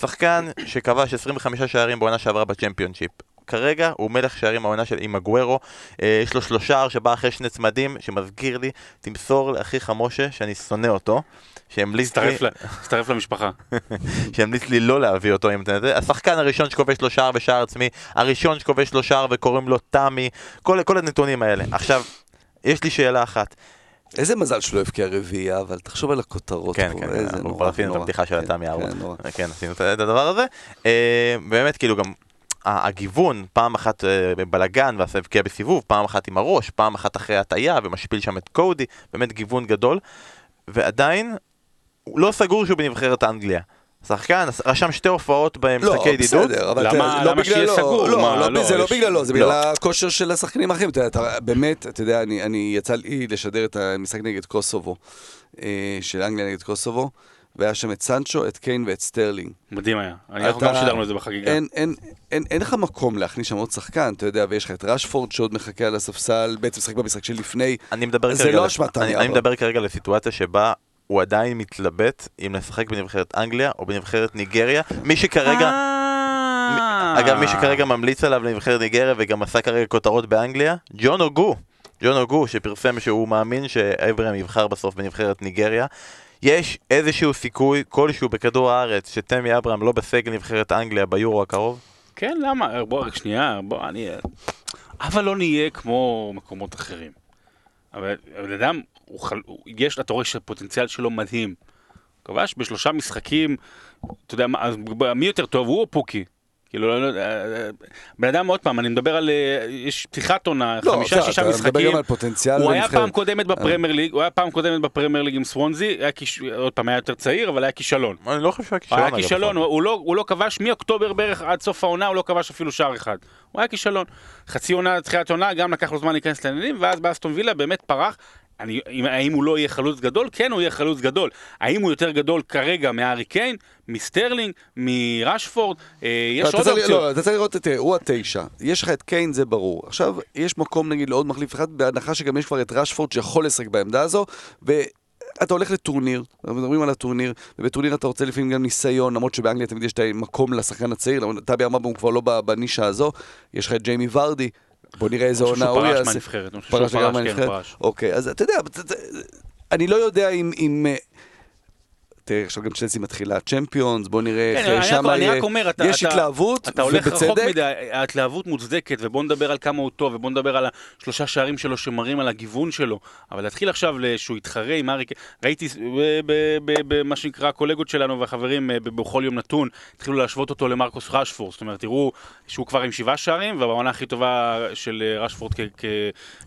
שחקן שכבש 25 שערים בעונה שעברה בצ'מפיונשיפ, כרגע הוא מלך שערים העונה של עם הגוורו, אה, יש לו שלושה שבא אחרי שני צמדים, שמזכיר לי, תמסור לאחיך משה שאני שונא אותו, שהמליץ לי, הצטרף למשפחה. שהמליץ לי לא להביא אותו אם אתה יודע, השחקן הראשון שכובש לו שער בשער עצמי, הראשון שכובש לו שער וקוראים לו תמי, כל, כל הנתונים האלה. עכשיו, יש לי שאלה אחת, איזה מזל שלא הבקיע רביעייה, אבל תחשוב על הכותרות כן, פה, כן, איזה אנחנו נורא. כבר עשינו את נורא. הבדיחה של כן, התמי ארבע. כן, נורא. כן, עשינו את הדבר הזה. אה, באמת, כאילו גם, הגיוון, פעם אחת אה, בבלגן ועשה הבקיע בסיבוב, פעם אחת עם הראש, פעם אחת אחרי הטעיה ומשפיל שם את קודי, באמת גיוון גדול, ועדיין הוא לא סגור שהוא בנבחרת אנגליה. שחקן רשם שתי הופעות לא, במשחקי ידידות, בסדר, אבל למה- לא למה שיהיה בגללו, סגור? לא, מה, לא, לא, זה לא בגללו, זה לא. בגלל הכושר של השחקנים האחרים. אתה יודע, אתה באמת, אתה יודע, אני- אני יצא לי לשדר את המשחק נגד קוסובו, אה, של אנגליה נגד קוסובו, והיה שם את סנצ'ו, את קיין ואת סטרלינג. מדהים היה. אנחנו אתה- גם שידרנו את זה בחגיגה. אין, אין, אין, אין לך מקום להכניס שם עוד שחקן, אתה יודע, ויש לך את רשפורד שעוד מחכה על הספסל, בעצם משחק במשחק שלפני. אני מדבר זה כרגע, לא אשמת אני, אני. מדבר כרגע על סיטואציה שבה הוא עדיין מתלבט אם לשחק בנבחרת אנגליה או בנבחרת ניגריה. מי שכרגע, אה. אגב, מי שכרגע ממליץ עליו לנבחרת ניגריה וגם עשה כרגע כותרות באנגליה, ג'ון אוגו. ג'ון אוגו שפרסם שהוא מאמין שאברהם יבחר בסוף בנבחרת ניגריה. יש איזשהו סיכוי כלשהו בכדור הארץ שתמי אברהם לא בסגל נבחרת אנגליה ביורו הקרוב? כן, למה? בוא, רק שנייה, בוא, אני... אבל לא נהיה כמו מקומות אחרים. אבל הבן אדם, חל... הוא- יש, אתה רואה שהפוטנציאל שלו מדהים. כבש בשלושה משחקים, אתה יודע, מי יותר טוב, הוא או פוקי? כאילו, לא, לא, אה, אה, בן אדם, עוד פעם, אני מדבר על, אה, יש פתיחת עונה, לא, חמישה, שישה משחקים. הוא היה. פעם קודמת בפרמייר ליג, הוא היה פעם קודמת בפרמייר ליג עם סוונזי, כיש... עוד פעם, היה יותר צעיר, אבל היה כישלון. אני לא חושב שהוא היה הוא כישלון. היה כישלון. הוא, הוא, לא, הוא לא כבש מאוקטובר בערך עד סוף העונה, הוא לא כבש אפילו שער אחד. הוא היה כישלון. חצי עונה, תחילת עונה, גם לקח לו זמן להיכנס לעניינים, ואז באסטון וילה באמת פרח. אני, אם, האם הוא לא יהיה חלוץ גדול? כן, הוא יהיה חלוץ גדול. האם הוא יותר גדול כרגע מהארי קיין, מסטרלינג, מראשפורד? אה, יש אתה עוד אופציות. לא, אתה צריך לראות תראה, הוא התשע. יש לך את קיין, זה ברור. עכשיו, יש מקום נגיד לעוד מחליף אחד, בהנחה שגם יש כבר את רשפורד שיכול לשחק בעמדה הזו, ואתה הולך לטורניר, אנחנו מדברים על הטורניר, ובטורניר אתה רוצה לפעמים גם ניסיון, למרות שבאנגליה תמיד יש את המקום לשחקן הצעיר, למרות- תמי אברהם הוא כבר לא בנישה הזו, יש לך את ג'יימי ורדי, בוא נראה איזה עונה הוא יעשה. מהנבחרת, אני חושב שהוא פרש לגמרי פרש, כן, מהנבחרת? פרש. אוקיי, אז אתה יודע, אני לא יודע אם... אם אה, עכשיו גם צ'לסי מתחילה צ'מפיונס, בוא נראה כן, איך רק- שם אני יהיה- רק אומר, אתה, יש אתה, התלהבות, אתה הולך רחוק ובצדק. מדי, ההתלהבות מוצדקת, ובוא נדבר על כמה הוא טוב, ובוא נדבר על השלושה שערים שלו שמראים על הגיוון שלו, אבל להתחיל עכשיו שהוא יתחרה עם אריק, ראיתי במה שנקרא הקולגות שלנו והחברים אה, בכל יום נתון, התחילו להשוות אותו למרקוס רשפורד, זאת אומרת, תראו שהוא כבר עם שבעה שערים, והעונה הכי טובה של אה, רשפורד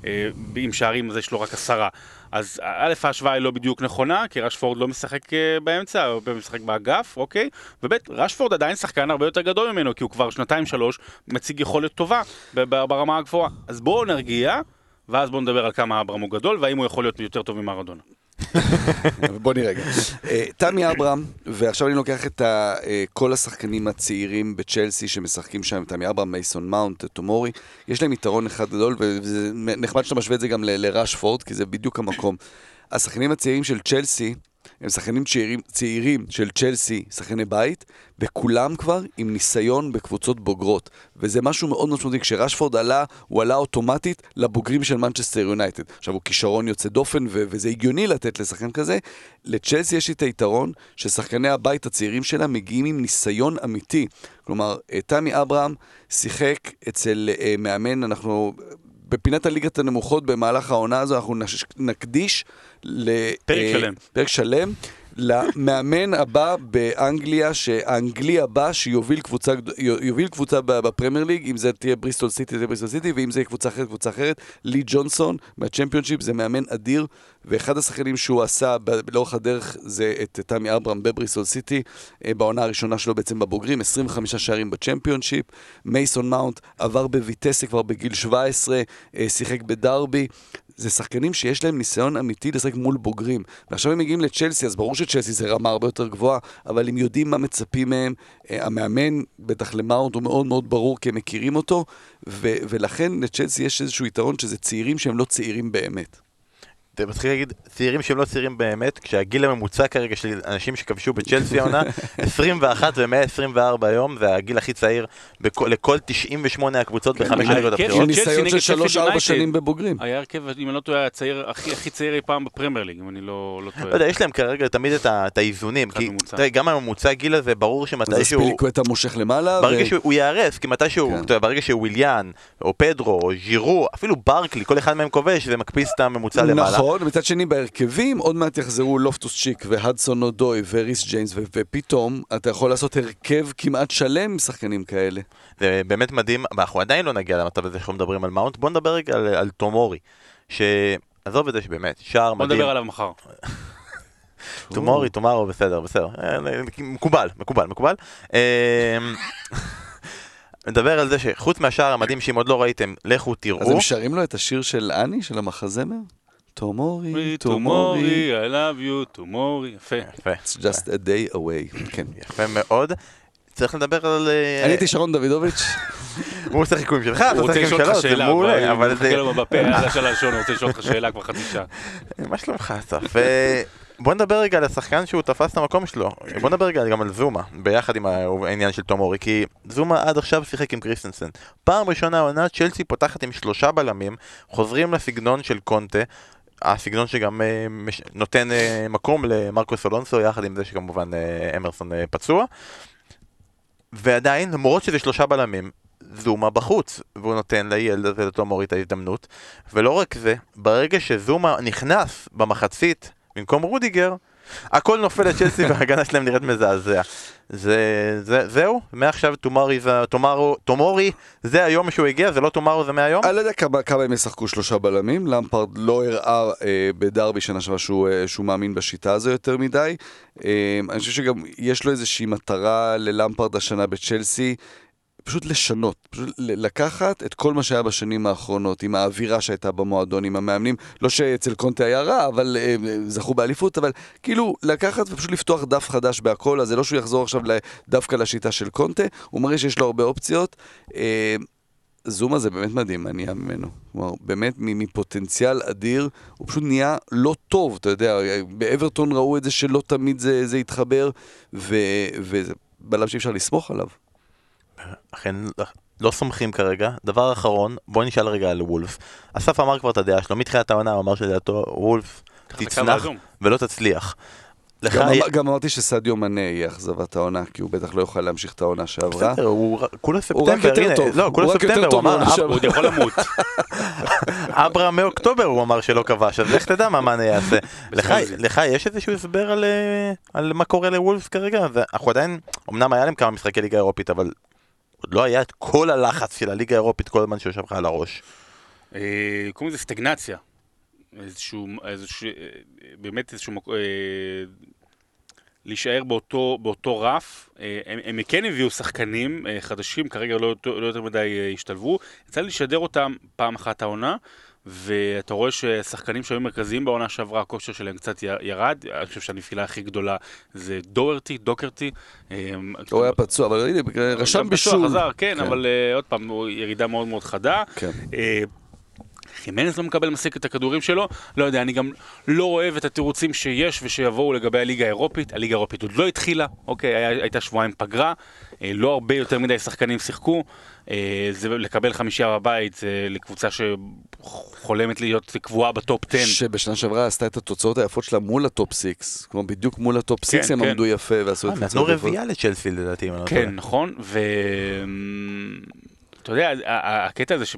אה, עם שערים, אז יש לו רק עשרה. אז א', ההשוואה היא לא בדיוק נכונה, כי רשפורד לא משחק אה, באמצע, הוא משחק באגף, אוקיי? וב', רשפורד עדיין שחקן הרבה יותר גדול ממנו, כי הוא כבר שנתיים-שלוש מציג יכולת טובה ברמה הגבוהה. אז בואו נרגיע, ואז בואו נדבר על כמה אברהם הוא גדול, והאם הוא יכול להיות יותר טוב ממרדונה. בוא נראה רגע. אה, תמי אברהם, ועכשיו אני לוקח את אה, כל השחקנים הצעירים בצ'לסי שמשחקים שם, תמי אברהם, מייסון מאונט, תומורי, יש להם יתרון אחד גדול, וזה נחמד שאתה משווה את זה גם לראשפורד, כי זה בדיוק המקום. השחקנים הצעירים של צ'לסי, הם שחקנים צעירים, צעירים של צ'לסי, שחקני בית, וכולם כבר עם ניסיון בקבוצות בוגרות. וזה משהו מאוד משמעותי. כשרשפורד עלה, הוא עלה אוטומטית לבוגרים של מנצ'סטר יונייטד. עכשיו, הוא כישרון יוצא דופן, ו- וזה הגיוני לתת לשחקן כזה. לצ'לסי יש את היתרון ששחקני הבית הצעירים שלה מגיעים עם ניסיון אמיתי. כלומר, אה, תמי אברהם שיחק אצל אה, מאמן, אנחנו... בפינת הליגת הנמוכות במהלך העונה הזו אנחנו. נקדיש. פרק אה, שלם. פרק שלם למאמן הבא באנגליה, שהאנגלי הבא שיוביל קבוצה, יוביל קבוצה בפרמייר ליג, אם זה תהיה בריסטול סיטי, זה בריסטול סיטי, ואם זה יהיה קבוצה אחרת, קבוצה אחרת. לי ג'ונסון מהצ'מפיונשיפ זה מאמן אדיר, ואחד השחקנים שהוא עשה לאורך הדרך זה את תמי אברהם בבריסטול סיטי, אה, בעונה הראשונה שלו בעצם בבוגרים, 25 שערים בצ'מפיונשיפ. מייסון מאונט עבר בויטסה כבר בגיל 17, אה, שיחק בדרבי. זה שחקנים שיש להם ניסיון אמיתי לשחק מול בוגרים. ועכשיו הם מגיעים לצ'לסי, אז ברור שצ'לסי זה רמה הרבה יותר גבוהה, אבל הם יודעים מה מצפים מהם. אה, המאמן, בטח למאונט, הוא מאוד מאוד ברור כי הם מכירים אותו, ו- ולכן לצ'לסי יש איזשהו יתרון שזה צעירים שהם לא צעירים באמת. אתה מתחיל להגיד צעירים שהם לא צעירים באמת, כשהגיל הממוצע כרגע של אנשים שכבשו בצ'לסי העונה, 21 ו-124 יום, זה הגיל הכי צעיר בכל- לכל 98 הקבוצות בחמש ההרכב הליגות. צ'לסי ניסיון של שפילד 3-4 יונייטד. שנים בבוגרים. היה הרכב, אם אני לא טועה, הצעיר, הכי הכי צעיר אי פעם בפרמייר ליג, אם אני לא לא לא טועה. יודע, יש להם כרגע תמיד את ה- את האיזונים, כי. תראה, גם הממוצע הגיל הזה, ברור אז שמתישהו... אספיליקווטה מושך למעלה, ברגע ו- שהוא ייהרס, כי מתישהו, כן. ברגע שוויליאן, או פדרו, או ז'ירו, אפילו ברקלי, כל אחד מהם כובש, זה מקפיץ את הממוצע למעלה. נכון, מצד שני בהרכבים עוד מעט יחזרו לופטוס צ'יק והדסון אודוי וריס ג'יינס ו- ופתאום אתה יכול לעשות הרכב כמעט שלם עם שחקנים כאלה. זה באמת מדהים, אבל אנחנו עדיין לא נגיע למצב הזה שאנחנו מדברים על מאונט, בוא נדבר רגע על, על תומורי, שעזוב את זה שבאמת, שער בוא מדהים, נדבר עליו מחר. תומורי, תומרו, בסדר, בסדר, אה, מקובל, מקובל, מקובל. אה, נדבר על זה שחוץ מהשער המדהים שאם עוד לא ראיתם, לכו אז תראו. הם שרים לו את השיר של אני, של המחזמר? תומורי, תומורי, I love you, תומורי, יפה. יפה, it's just a day away, כן. יפה מאוד. צריך לדבר על... אה, אני הייתי שרון דוידוביץ', הוא עושה חיקויים שלך, אתה הוא עושה רוצה חיקויים לשאול אותך שלו, זה מעולה, אבל זה... מחכה לו בפה, על השאלה הראשונה, הוא רוצה לשאול אותך שאלה כבר חצי שעה. מה שלומך אסף? אה, בוא נדבר רגע על השחקן שהוא תפס את המקום שלו. בוא נדבר רגע גם על זומה, ביחד עם העניין של תומורי, כי זומה עד עכשיו שיחק עם קריסטנסן. פעם ראשונה העונה צ'לסי פותחת עם שלושה בלמים, חוזרים לסגנון של קונטה. הסגנון שגם אה, מש... נותן אה, מקום למרקוס אלונסו, יחד עם זה שכמובן אה, אמרסון פצוע. ועדיין, למרות שזה שלושה בלמים, זומה בחוץ, והוא נותן לילד הזה, לתומורי, את ההזדמנות. ולא רק זה, ברגע שזומה נכנס במחצית במקום רודיגר, הכל נופל לצ'לסי וההגנה שלהם נראית מזעזע. זה, זה, זהו, מעכשיו תומרי, זה- תומרו, תומורי, זה היום שהוא הגיע, זה לא תומרו, זה מהיום? אני לא יודע כמה, כמה הם ישחקו שלושה בלמים, למפרד לא הראה אה, בדרבי שנה שעברה שהוא, אה, שהוא מאמין בשיטה הזו יותר מדי. אה, אני חושב שגם יש לו איזושהי מטרה ללמפרד השנה בצ'לסי, פשוט לשנות, פשוט לקחת את כל מה שהיה בשנים האחרונות, עם האווירה שהייתה במועדון, עם המאמנים, לא שאצל קונטה היה רע, אבל אה, זכו באליפות, אבל כאילו לקחת ופשוט לפתוח דף חדש בהכל, אז זה לא שהוא יחזור עכשיו דווקא לשיטה של קונטה, הוא מראה שיש לו הרבה אופציות. אה, זומה זה באמת מדהים, מה נהיה ממנו. כלומר, באמת מפוטנציאל אדיר, הוא פשוט נהיה לא טוב, אתה יודע, באברטון ראו את זה שלא תמיד זה, זה התחבר, וזה בלם שאי אפשר לסמוך עליו. אכן, לא סומכים כרגע. דבר אחרון, בוא נשאל רגע על וולף. אסף אמר כבר את הדעה שלו, מתחילת העונה הוא אמר שלדעתו וולף תצנח. ולא תצליח. לך גם, היה- אמר, גם אמרתי שסדיו מנה יהיה אכזבת העונה, כי הוא בטח לא יוכל להמשיך את העונה שעברה. בסדר, הוא כולה הוא רק ספטמבר, יותר הנה, טוב. לא, כולה הוא רק יותר ספטמבר, הוא טוב אמר. הוא עוד יכול למות. אברה מאוקטובר הוא אמר שלא כבש, אז לך תדע מה מאנה יעשה. לך- יש איזשהו הסבר על, אה, על מה קורה לוולפס כרגע? ואנחנו עדיין, אמנם היה להם כמה משחקי ליגה אירופית, אבל עוד לא היה את כל הלחץ של הליגה האירופית כל הזמן שיושב לך על הראש. אה, קוראים לזה סטגנציה. איזשהו, איזשהו, אה, באמת איזשהו, מק- אה, להישאר באותו, באותו רף. אה, הם, הם כן הביאו שחקנים אה, חדשים, כרגע לא, לא יותר מדי אה, השתלבו. יצא לי לשדר אותם פעם אחת העונה, ואתה רואה ששחקנים שהיו מרכזיים בעונה שעברה, הכושר שלהם קצת ירד. אני חושב שהנפילה הכי גדולה זה דוורטי, דוקרטי. אה, הוא היה פצוע, אבל הנה, רשם גם פצוע, בישול. חזר, כן, אבל אה, עוד פעם, ירידה מאוד מאוד חדה. כן. חימנס לא מקבל מספיק את הכדורים שלו, לא יודע, אני גם לא אוהב את התירוצים שיש ושיבואו לגבי הליגה האירופית, הליגה האירופית עוד לא התחילה, אוקיי, היה, הייתה שבועיים פגרה, אה, לא הרבה יותר מדי שחקנים שיחקו, אה, זה לקבל חמישייה בבית, זה לקבוצה שחולמת להיות קבועה ב top 10. שבשנה שעברה עשתה את התוצאות היפות שלה מול ה top 6, כלומר בדיוק מול ה top 6 כן, הם כן. עמדו יפה ועשו את אה, נתנו רביעייה לצ'לסי לדעתי, אם אני לא טועה. כן, נכון, ו... אתה יודע, הקטע הזה ש...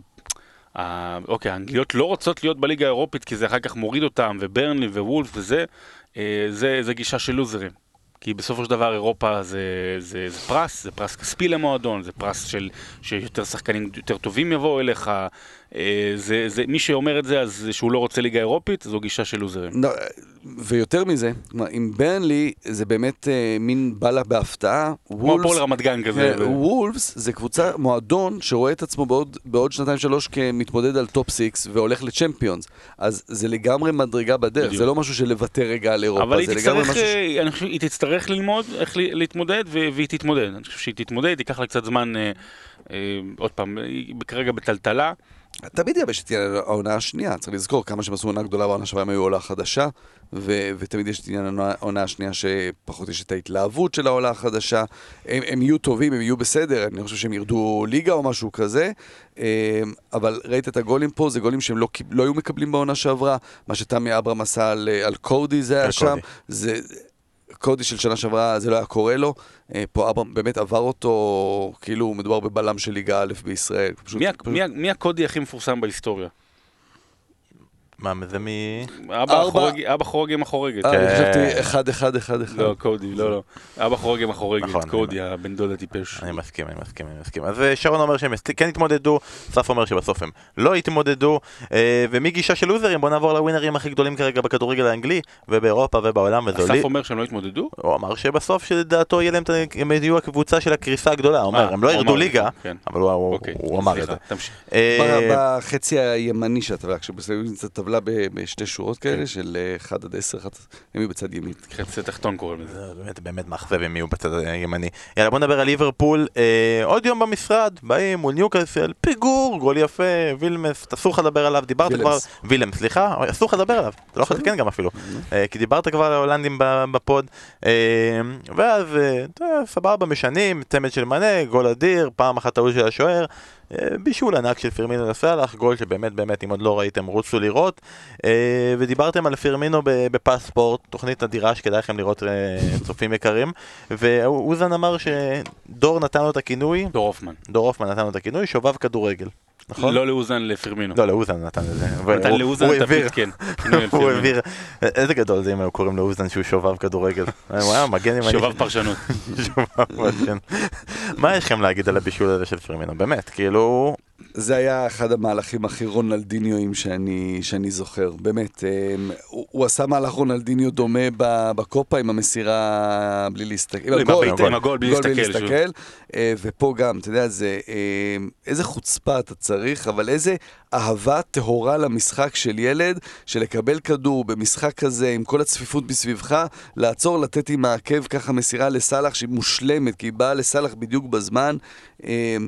אוקיי, האנגליות לא רוצות להיות בליגה האירופית כי זה אחר כך מוריד אותם, וברנלי ווולף וזה, אה, זה, זה גישה של לוזרים. כי בסופו של דבר אירופה זה, זה, זה פרס, זה פרס כספי למועדון, זה פרס של שיותר שחקנים יותר טובים יבואו אליך. אה, זה, זה, מי שאומר את זה, אז שהוא לא רוצה ליגה אירופית, זו גישה של לוזרים. לא, ויותר מזה, עם ברנלי זה באמת אה, מין בא לה בהפתעה. כמו הפועל רמת גן כזה. וולפס זה קבוצה, מועדון שרואה את עצמו בעוד, בעוד שנתיים שלוש כמתמודד על top six והולך לצ'מפיונס. אז זה לגמרי מדרגה בדרך, בדיוק. זה לא משהו של לוותר רגע על אירופה, אבל היא תצטרך, משהו... ש... אה, אני חושב, היא תצטרך ללמוד איך להתמודד, והיא תתמודד. אני חושב שהיא תתמודד, ייקח לה קצת זמן, אה, אה, עוד פעם, היא כרגע בטלטלה. תמיד יבש את עניין העונה השנייה, צריך לזכור כמה שהם עשו עונה גדולה בעונה שעברה הם היו עולה חדשה, ו- ותמיד יש את עניין העונה- השנייה שפחות יש את ההתלהבות של העולה החדשה. הם, הם יהיו טובים, הם יהיו בסדר, אני חושב שהם ירדו ליגה או משהו כזה, אה, אבל ראית את הגולים פה, זה גולים שהם לא, לא היו מקבלים בעונה שעברה, מה שתמי אברהם עשה על, על קורדי זה היה שם. זה... קודי של שנה שעברה זה לא היה קורה לו, אה, פה אברהם באמת עבר אותו, כאילו מדובר בבלם של ליגה א' בישראל. פשוט, מי פשוט... מי מי הקודי הכי מפורסם בהיסטוריה? מה, זה מ... אבא חורג- אבא חורג עם החורגת. אה, כן. חשבתי אחד, אחד, אחד, אחד. לא, קודי, לא, לא. אבא חורג עם החורגת, נכון, קודי, הבן דוד הטיפש. אני מסכים, אני מסכים, אני מסכים. אז אה, שרון אומר שהם כן התמודדו, סף אומר שבסוף הם לא התמודדו, אה, ומגישה של לוזרים, בוא נעבור לווינרים הכי גדולים כרגע בכדורגל האנגלי, ובאירופה ובעולם, וזה אסף לי. אומר שהם לא התמודדו? הוא אמר שבסוף שלדעתו הם יהיו הקבוצה של הקריסה הגדולה, הוא אומר, אה, הם לא ירדו ליגה, זה, כן. אבל הוא- אוקיי, הוא אמר את זה. בחצי הימני של ב- בשתי שורות כאלה של 1 עד 10, הם יהיו בצד ימין. חצי תחתון קוראים לזה. זה באמת באמת מאכזב אם יהיו בצד הימני. יאללה בוא נדבר על ליברפול, אה, עוד יום במשרד, באים מול ניוקאסל, פיגור, גול יפה, וילמס, אסור לך לדבר עליו, דיברת כבר, וילמס. וילם, סליחה, אסור לך לדבר עליו, אתה לא יכול לתקן גם אפילו, אה, כי דיברת כבר על ההולנדים ב- בפוד, אה, ואז אה, סבבה, משנים, צמד של מנה, גול אדיר, פעם אחת טעות של השוער. אה, בישול ענק של פירמינו לסאלח, גול שבאמת באמת אם עוד לא ראיתם רוצו לראות. אה, ודיברתם על פירמינו ב- בפספורט, תוכנית אדירה שכדאי לכם לראות אה, צופים יקרים. ואוזן אמר שדור נתן לו את הכינוי, דור הופמן. דור הופמן נתן לו את הכינוי שובב כדורגל, נכון? לא לאוזן, לפרמינו. לא, לאוזן נתן את זה. נתן לאוזן את על הוא. העביר, איזה גדול זה אם היו קוראים לאוזן שהוא שובב כדורגל. הוא היה מגן ימני. שובב פרשנות. שובב מגן. מה יש לכם להגיד על הבישול הזה של פירמינו? באמת, כאילו... זה היה אחד המהלכים הכי רונלדיניואים שאני, שאני זוכר, באמת. אמ, הוא, הוא עשה מהלך רונלדיניו דומה ב- בקופה עם המסירה בלי להסתכל, עם הבעיטה, עם הגול בלי להסתכל, אה, ופה גם, אתה יודע, זה איזה חוצפה אתה צריך, אבל איזה אהבה טהורה למשחק של ילד, שלקבל כדור במשחק כזה, עם כל הצפיפות מסביבך, לעצור, לתת עם העקב ככה מסירה לסאלח שהיא מושלמת, כי היא באה לסאלח בדיוק בזמן. אמ,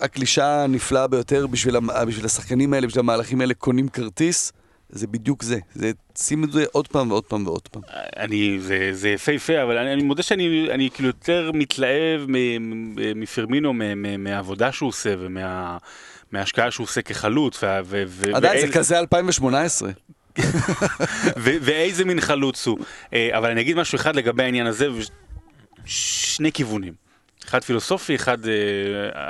הקלישאה הנפלאה ביותר בשביל, בשביל השחקנים האלה, בשביל המהלכים האלה, קונים כרטיס, זה בדיוק זה. זה שים את זה עוד פעם ועוד פעם ועוד פעם. אני, זה, זה יפהפה, אבל אני, אני מודה שאני אני כאילו יותר מתלהב מפרמינו, מהעבודה שהוא עושה ומה... מההשקעה שהוא עושה כחלוץ, ו- ו- עדיין, זה ואיזה- כזה 2018. ו- ואיזה מין חלוץ הוא. אה, אבל אני אגיד משהו אחד לגבי העניין הזה, וש- שני כיוונים. אחד פילוסופי, אחד אה,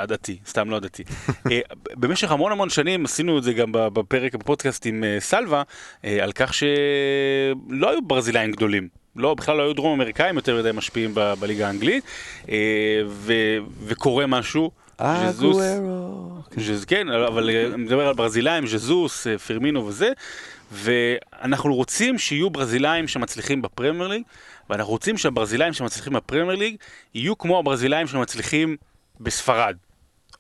עדתי, סתם לא עדתי. אה, במשך המון המון שנים עשינו את זה גם בפרק בפודקאסט עם אה, סלווה, אה, על כך שלא היו ברזילאים גדולים. לא, בכלל לא היו דרום אמריקאים יותר מדי משפיעים ב- בליגה האנגלית, אה, ו- וקורה משהו. ז'זוס- אגוארו. ז'ז, כן, אבל אה, אני מדבר על ברזילאים, ז'זוס, אה, פירמינו וזה, ואנחנו רוצים שיהיו ברזילאים שמצליחים בפרמייר ליג, ואנחנו רוצים שהברזילאים שמצליחים בפרמייר ליג יהיו כמו הברזילאים שמצליחים בספרד.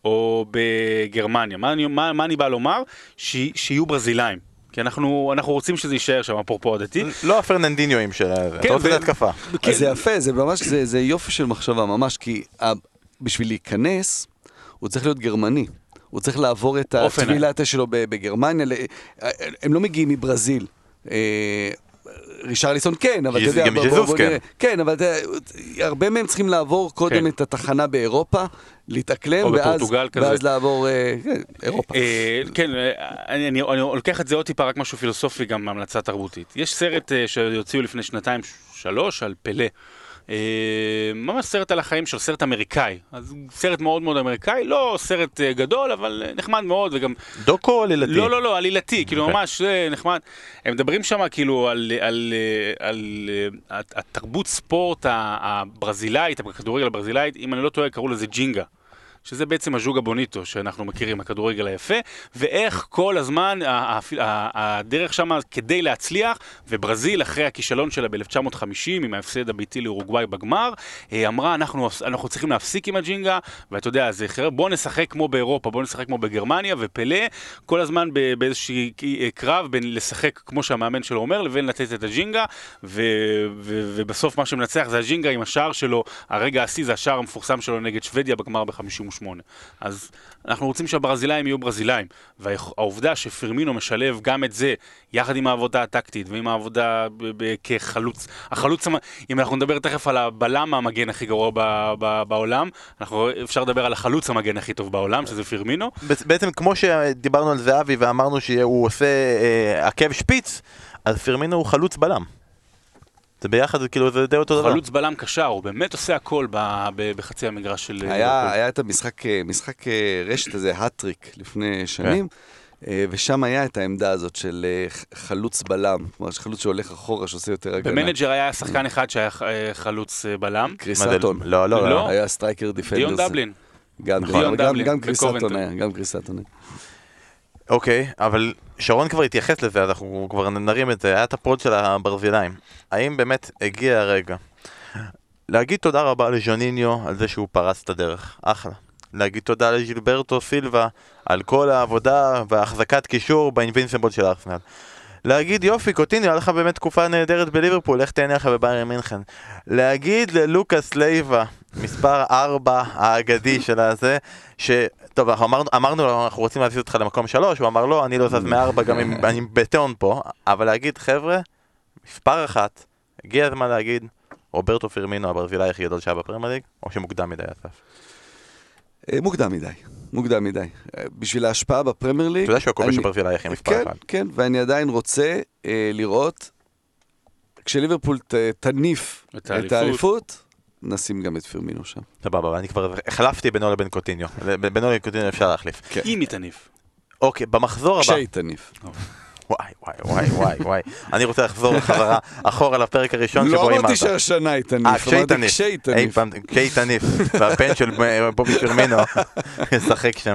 או בגרמניה. מה אני, מה, מה אני בא לומר? ש, שיהיו ברזילאים. כי אנחנו, אנחנו רוצים שזה יישאר שם, אפרופו הדתי. לא הפרננדיניואים של... אתה כן, רוצה ו- להתקפה. כן. זה יפה, זה ממש, זה, זה יופי של מחשבה, ממש, כי ה, בשביל להיכנס, הוא צריך להיות גרמני. הוא צריך לעבור את. הטבילתה שלו ב- בגרמניה. ל- הם לא מגיעים מברזיל. רישרליסון כן, אבל אתה יודע, גם ז'זוס כן. כן, אבל אתה יודע, הרבה מהם צריכים לעבור קודם כן. את התחנה באירופה, להתאקלם, או ואז, לעבור, אה, כן, אירופה. אה, כן, אה, אני, אני, אני לוקח את זה עוד טיפה, רק משהו פילוסופי, גם המלצה תרבותית. יש סרט אה, שהוציאו לפני שנתיים, שלוש, על פלא. אה, ממש סרט על החיים של סרט אמריקאי. אז סרט מאוד מאוד אמריקאי, לא סרט אה, גדול, אבל אה, נחמד מאוד, וגם... דוקו או עלילתי? לא, לא, לא, עלילתי, כאילו אוקיי. ממש נחמד. הם מדברים שם כאילו על, על, על, התרבות ספורט הברזילאית, הכדורגל הברזילאית, אם אני לא טועה, קראו לזה ג'ינגה. שזה בעצם הז'וגה בוניטו שאנחנו מכירים, הכדורגל היפה, ואיך כל הזמן הדרך שם כדי להצליח, וברזיל אחרי הכישלון שלה ב-1950 עם ההפסד הביתי לאורוגוואי בגמר, אה, אמרה אנחנו, אנחנו צריכים להפסיק עם הג'ינגה, ואתה יודע, זה חרב, בוא נשחק כמו באירופה, בוא נשחק כמו בגרמניה, ופלא כל הזמן באיזשהו קרב בין לשחק כמו שהמאמן שלו אומר, לבין לתת את הג'ינגה, ו- ו- ובסוף מה שמנצח זה הג'ינגה עם השער שלו, הרגע השיא זה השער המפורסם שלו נגד שוודיה בגמר ב-58. אז אנחנו רוצים שהברזילאים יהיו ברזילאים, והעובדה שפירמינו משלב גם את זה, יחד עם העבודה הטקטית ועם העבודה כחלוץ, החלוץ, אם אנחנו נדבר תכף על הבלם המגן הכי גרוע ב- ב- בעולם, אנחנו, אפשר לדבר על החלוץ המגן הכי טוב בעולם, שזה פירמינו. בעצ- בעצם כמו שדיברנו על זהבי ואמרנו שהוא עושה אה, עקב שפיץ, אז פירמינו הוא חלוץ בלם. זה ביחד, זה כאילו זה די אותו דבר. חלוץ בלם קשר, הוא באמת עושה הכל ב- ב- בחצי המגרש של... היה, היה את המשחק, אה, משחק אה, רשת הזה, Hattrick, לפני שנים. אה, ושם היה את העמדה הזאת של חלוץ בלם, כלומר חלוץ שהולך אחורה, שעושה יותר הגנה. ב manager היה שחקן אחד שהיה חלוץ בלם. קריס מה זה- סאטון. לא, לא, לא. לא. היה striker defenders. דיון דבלין. גם, נכון. גם, גם קריס בקובנטרי. סאטון היה, גם קריס סאטון היה. אוקיי, אבל שרון כבר התייחס לזה, אז אנחנו כבר נרים את זה. היה את הפרוד של הברזילאים. האם באמת הגיע הרגע להגיד תודה רבה לז'וניניו על זה שהוא פרץ את הדרך? אחלה. להגיד תודה לג'ילברטו סילבה על כל העבודה והחזקת קישור באינבינסיבול של ארסנל. להגיד יופי, קוטיניו, היה לך באמת תקופה נהדרת בליברפול, איך תהנה לך בביירן מינכן. להגיד ללוקאס לייבה, מספר 4 האגדי של הזה, ש... טוב, אנחנו אמרנו, אמרנו לו, אנחנו רוצים להזיז אותך למקום 3, הוא אמר לא, אני לא זז מארבע גם אם אני בטון פה, אבל להגיד, חבר'ה, מספר אחת, הגיע הזמן להגיד, רוברטו פירמינו הברזילאי הכי גדול שהיה בפרמייר ליג, או שמוקדם מדי אסף. אה, מוקדם מדי, מוקדם מדי. אה, בשביל ההשפעה בפרמייר ליג... אתה יודע שהוא הכובש הברזילאי הכי מספר כן, אחד. כן, ואני עדיין רוצה אה, לראות, כשליברפול ת, תניף את את האליפות. נשים גם את פירמינו שם. סבבה, אני כבר החלפתי בינו לבין קוטיניו. בינו לבין קוטיניו אפשר להחליף. כן. אם היא תניף. אוקיי, במחזור הבא... כשהיא תניף. וואי, וואי, וואי, וואי, וואי. אני רוצה לחזור חזרה אחורה לפרק הראשון שבו לא הימרת. אמרתי שהשנה היא תניף, אה, כשהיא אמרתי תניף. כשהיא אי תניף. פעם, כשהיא תניף. והבן של בובי פרמינו ישחק שם.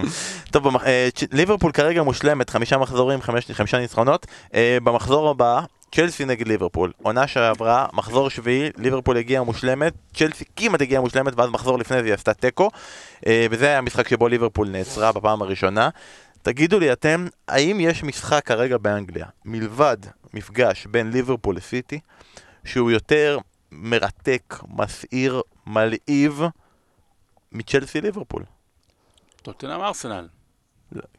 טוב, במח- אה, ליברפול כרגע מושלמת, חמישה מחזורים, חמישה ניצחונות. אה, במחזור הבא, צ'לסי נגד ליברפול. עונה שעברה, מחזור שביעי, ליברפול הגיעה מושלמת, צ'לסי כמעט הגיעה מושלמת, ואז מחזור לפני זה היא עשתה תיקו. אה, וזה היה המשחק שבו ליברפול נעצרה בפעם הראשונה. תגידו לי אתם, האם יש משחק כרגע באנגליה, מלבד מפגש בין ליברפול לסיטי, שהוא יותר מרתק, מסעיר, מלהיב מצ'לסי ליברפול? טוטנאם ארסנל.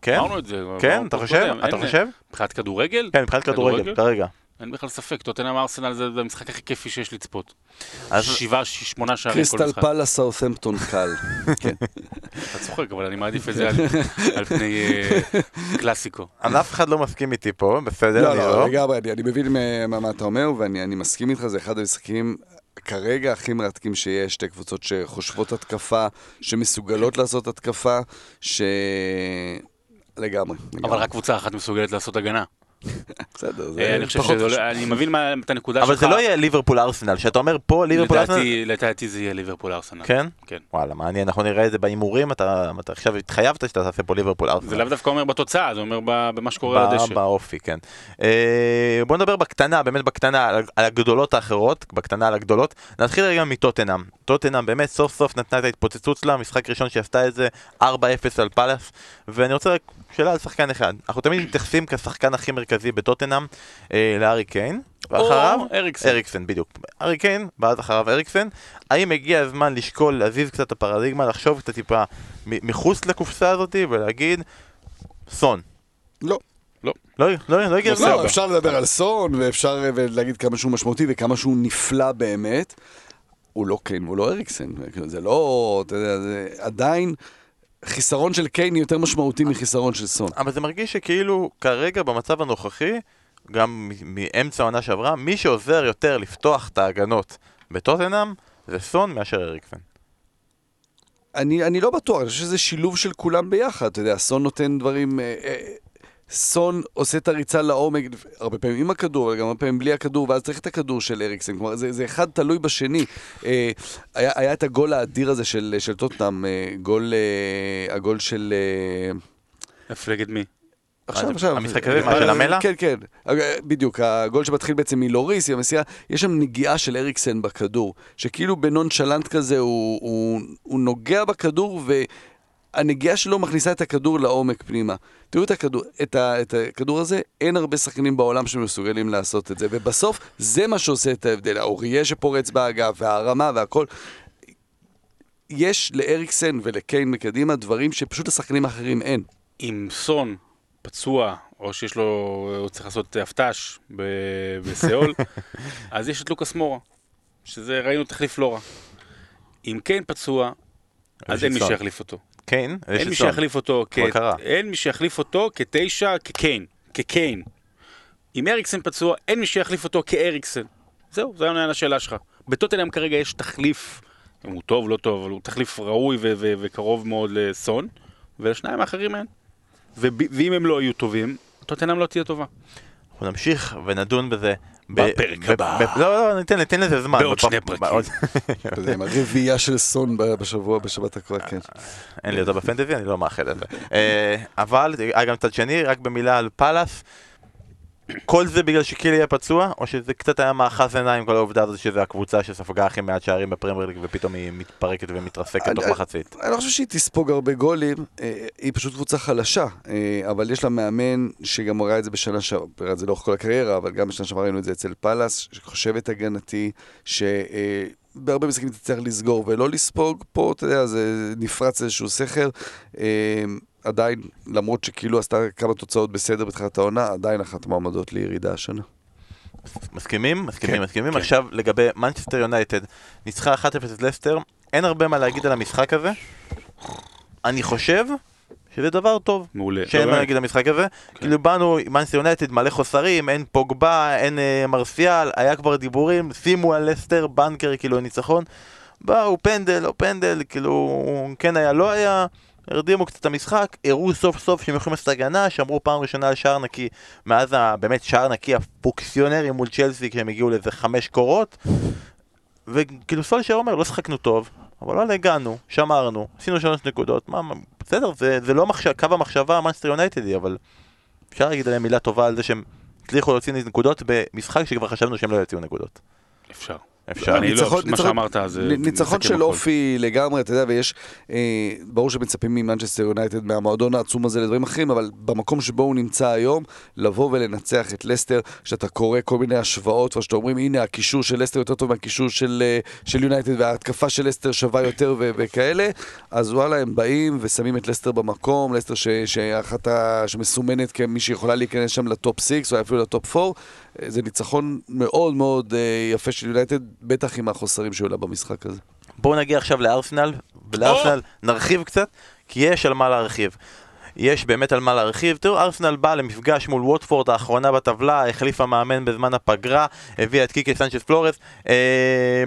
כן? אמרנו את זה. כן? אתה חושב? אתה חושב? מבחינת כדורגל? כן, מבחינת כדורגל? כרגע. אין בכלל ספק, טוטנאם ארסנל זה זה המשחק הכי כיפי שיש לצפות. אז- שבעה, שמונה שערים כל קריסטל משחק. פאלאס סאות'מפטון קל. כן. אתה צוחק, אבל אני מעדיף את זה על- על פני אה, קלאסיקו. אז אף אחד לא מסכים איתי פה, בסדר, לא, לא, לא. לגמרי, אני אני מבין מה- מה מה אתה אומר, ואני אני מסכים איתך, זה אחד המשחקים כרגע הכי מרתקים שיש, שתי קבוצות שחושבות התקפה, שמסוגלות לעשות התקפה, ש... לגמרי. אבל לגמרי. רק קבוצה אחת מסוגלת לעשות הגנה. בסדר, אה, זה אני חושב שזה. לא- אני מבין מה- את הנקודה שלך. אבל זה לא יהיה ליברפול ארסנל, שאתה אומר פה ליברפול ארסנל... לדעתי, זה יהיה ליברפול ארסנל. כן? כן. וואלה, מעניין, אנחנו נראה את זה בהימורים, אתה אתה עכשיו התחייבת שאתה תעשה פה ליברפול ארסנל. זה לאו דווקא אומר בתוצאה, זה אומר ב- במה שקורה על הדשא. באופי, כן. אה, בוא נדבר בקטנה, באמת בקטנה, על, על הגדולות האחרות, בקטנה על הגדולות. נתחיל רגע מטוטנאם. טוטנאם באמת סוף סוף נתנה את ההתפוצצות שלה, משחק ראשון שעשתה את זה, 4-0 על פאלאס, ואני רוצה רק שאלה על שחקן אחד. אנחנו תמיד מתייחסים כשחקן הכי מרכזי בטוטנאם אה, לארי קיין, ואחריו אריקסן. אריקסן, בדיוק. ארי קיין, ואז אחריו אריקסן. האם הגיע הזמן לשקול, להזיז קצת את הפרדיגמה, לחשוב קצת טיפה מחוץ לקופסה הזאת ולהגיד, סון. לא. לא, לא, לא הגיע הזמן. לא, אפשר לדבר על סון, ואפשר אה, להגיד כמה שהוא משמעותי וכמה שהוא נפלא באמת. הוא לא קיין והוא לא אריקסן, זה לא, אתה יודע, זה עדיין חיסרון של קיין יותר משמעותי מחיסרון של סון. אבל זה מרגיש שכאילו כרגע במצב הנוכחי, גם מאמצע העונה שעברה, מי שעוזר יותר לפתוח את ההגנות בטוטנאם זה סון מאשר אריקסן. אני, אני לא בטוח, אני חושב שזה שילוב של כולם ביחד, אתה יודע, סון נותן דברים... אה, אה, סון עושה את הריצה לעומק, הרבה פעמים עם הכדור, אבל גם הרבה פעמים בלי הכדור, ואז צריך את הכדור של אריקסן. כלומר, זה, זה אחד תלוי בשני. אה, היה, היה את הגול האדיר הזה של, של טוטנאם, אה, גול, אה, הגול של... אה, איפה נגד מי? עכשיו, זה עכשיו. המשחק הזה, אה, מה, של המלה? כן, כן. אה, בדיוק, הגול שמתחיל בעצם מלוריס, עם המסירה, יש שם נגיעה של אריקסן בכדור, שכאילו בנונשלנט כזה הוא, הוא, הוא נוגע בכדור והנגיעה שלו מכניסה את הכדור לעומק פנימה. תראו את הכדור, את, ה, את הכדור הזה, אין הרבה שחקנים בעולם שמסוגלים לעשות את זה, ובסוף זה מה שעושה את ההבדל. האוריה שפורץ באגף, והרמה והכל. יש לאריקסן ולקיין מקדימה דברים שפשוט לשחקנים האחרים אין. אם סון פצוע, או שיש לו, הוא צריך לעשות הפת"ש ב- בסיאול, אז יש את לוקאס מורה, שזה ראינו תחליף לא רע. אם קיין פצוע, אז אין מי. שיחליף אותו. יש אין מי. שיחליף אותו, כ... אין מי שיחליף אותו כתשע, כקיין, כקיין. אם אריקסן פצוע, אין מי שיחליף אותו כאריקסן. זהו, זה עונה על השאלה שלך. בטוטנאם כרגע יש תחליף, אם הוא טוב, לא טוב, אבל הוא תחליף ראוי ו- ו- וקרוב מאוד לסון, ולשניים האחרים אין. ואם הם לא יהיו טובים, טוטנאם לא תהיה טובה. אנחנו נמשיך ונדון בזה. ב- בפרק הבא. לא, לא, ניתן ניתן לזה זמן. בעוד שני פרקים. הרביעייה של סון ב- בשבוע, בשבת הקרובה, כן. אין לי אותו בפנטזי, אני לא מאחל את זה. אה, אבל, היה גם צד שני, רק במילה על פאלאס. כל זה בגלל שקילי היה פצוע, או שזה קצת היה מאחז עיניים כל העובדה הזאת שזו הקבוצה שספגה הכי מעט שערים בפרמייר ליג ופתאום היא מתפרקת ומתרסקת תוך מחצית. אני לא חושב שהיא תספוג הרבה גולים, אה, היא פשוט קבוצה חלשה, אה, אבל יש לה מאמן שגם ראה את זה בשנה שעברה, ראה את זה לאורך כל הקריירה, אבל גם בשנה שעברה ראינו את זה אצל פאלאס, שחושבת הגנתי, שבהרבה משחקים תצטרך לסגור ולא לספוג, פה אתה יודע, זה נפרץ איזשהו סכר. עדיין, למרות שכאילו עשתה כמה תוצאות בסדר בתחילת העונה, עדיין אחת מועמדות לירידה השנה. מסכימים? מסכימים, כן, מסכימים. כן. עכשיו לגבי מנצ'סטר יונייטד, ניצחה 1-0 את לסטר, אין הרבה מה להגיד על המשחק הזה. אני חושב שזה דבר טוב. מעולה. שאין מה. להגיד על המשחק הזה. כאילו באנו, מנצ'סטר יונייטד מלא חוסרים, אין פוגבה, אין אה, מרסיאל, היה כבר דיבורים, שימו על לסטר, בנקר, כאילו ניצחון. באו פנדל, לא פנדל, כאילו, כן היה, לא היה. הרדימו קצת את המשחק, הראו סוף סוף שהם יכולים לעשות הגנה, שאמרו פעם ראשונה על שער נקי, מאז ה- באמת שער נקי הפוקסיונרי מול צ'לסי, כשהם הגיעו לאיזה חמש קורות. וכאילו סולשר אומר, לא שחקנו טוב, אבל וואלה הגענו, שמרנו, עשינו שלוש נקודות, מה, בסדר, זה, זה לא מחשב, קו המחשבה המאנסטר יונייטדי, אבל אפשר להגיד עליהם מילה טובה על זה שהם הצליחו להוציא נקודות במשחק שכבר חשבנו שהם לא יוציאו נקודות. אפשר. אפשר. אני לא, מה שאמרת זה... ניצחון של. אופי לגמרי, אתה יודע, ויש, אה, ברור שמצפים ממנצ'סטר יונייטד מהמועדון העצום הזה לדברים אחרים, אבל במקום שבו הוא נמצא היום, לבוא ולנצח את לסטר, כשאתה קורא כל מיני השוואות, ושאתה אומרים, הנה, הקישור של לסטר יותר טוב מהקישור של, אה, יונייטד, וההתקפה של לסטר שווה יותר וכאלה, אז וואלה, הם באים ושמים את לסטר במקום, לסטר שאחת. שמסומנת כמי שיכולה להיכנס שם ל top 6, או אפילו ל top 4, אה, זה ניצחון מאוד מאוד יפה של יונייטד, בטח עם החוסרים שהיו לה במשחק הזה. בואו נגיע עכשיו לארסנל, ולארסנל נרחיב קצת, כי יש על מה להרחיב. יש באמת על מה להרחיב. תראו, ארסנל באה למפגש מול ווטפורד האחרונה בטבלה, החליפה מאמן בזמן הפגרה, הביאה את קיקי סנצ'ס פלורס, אה,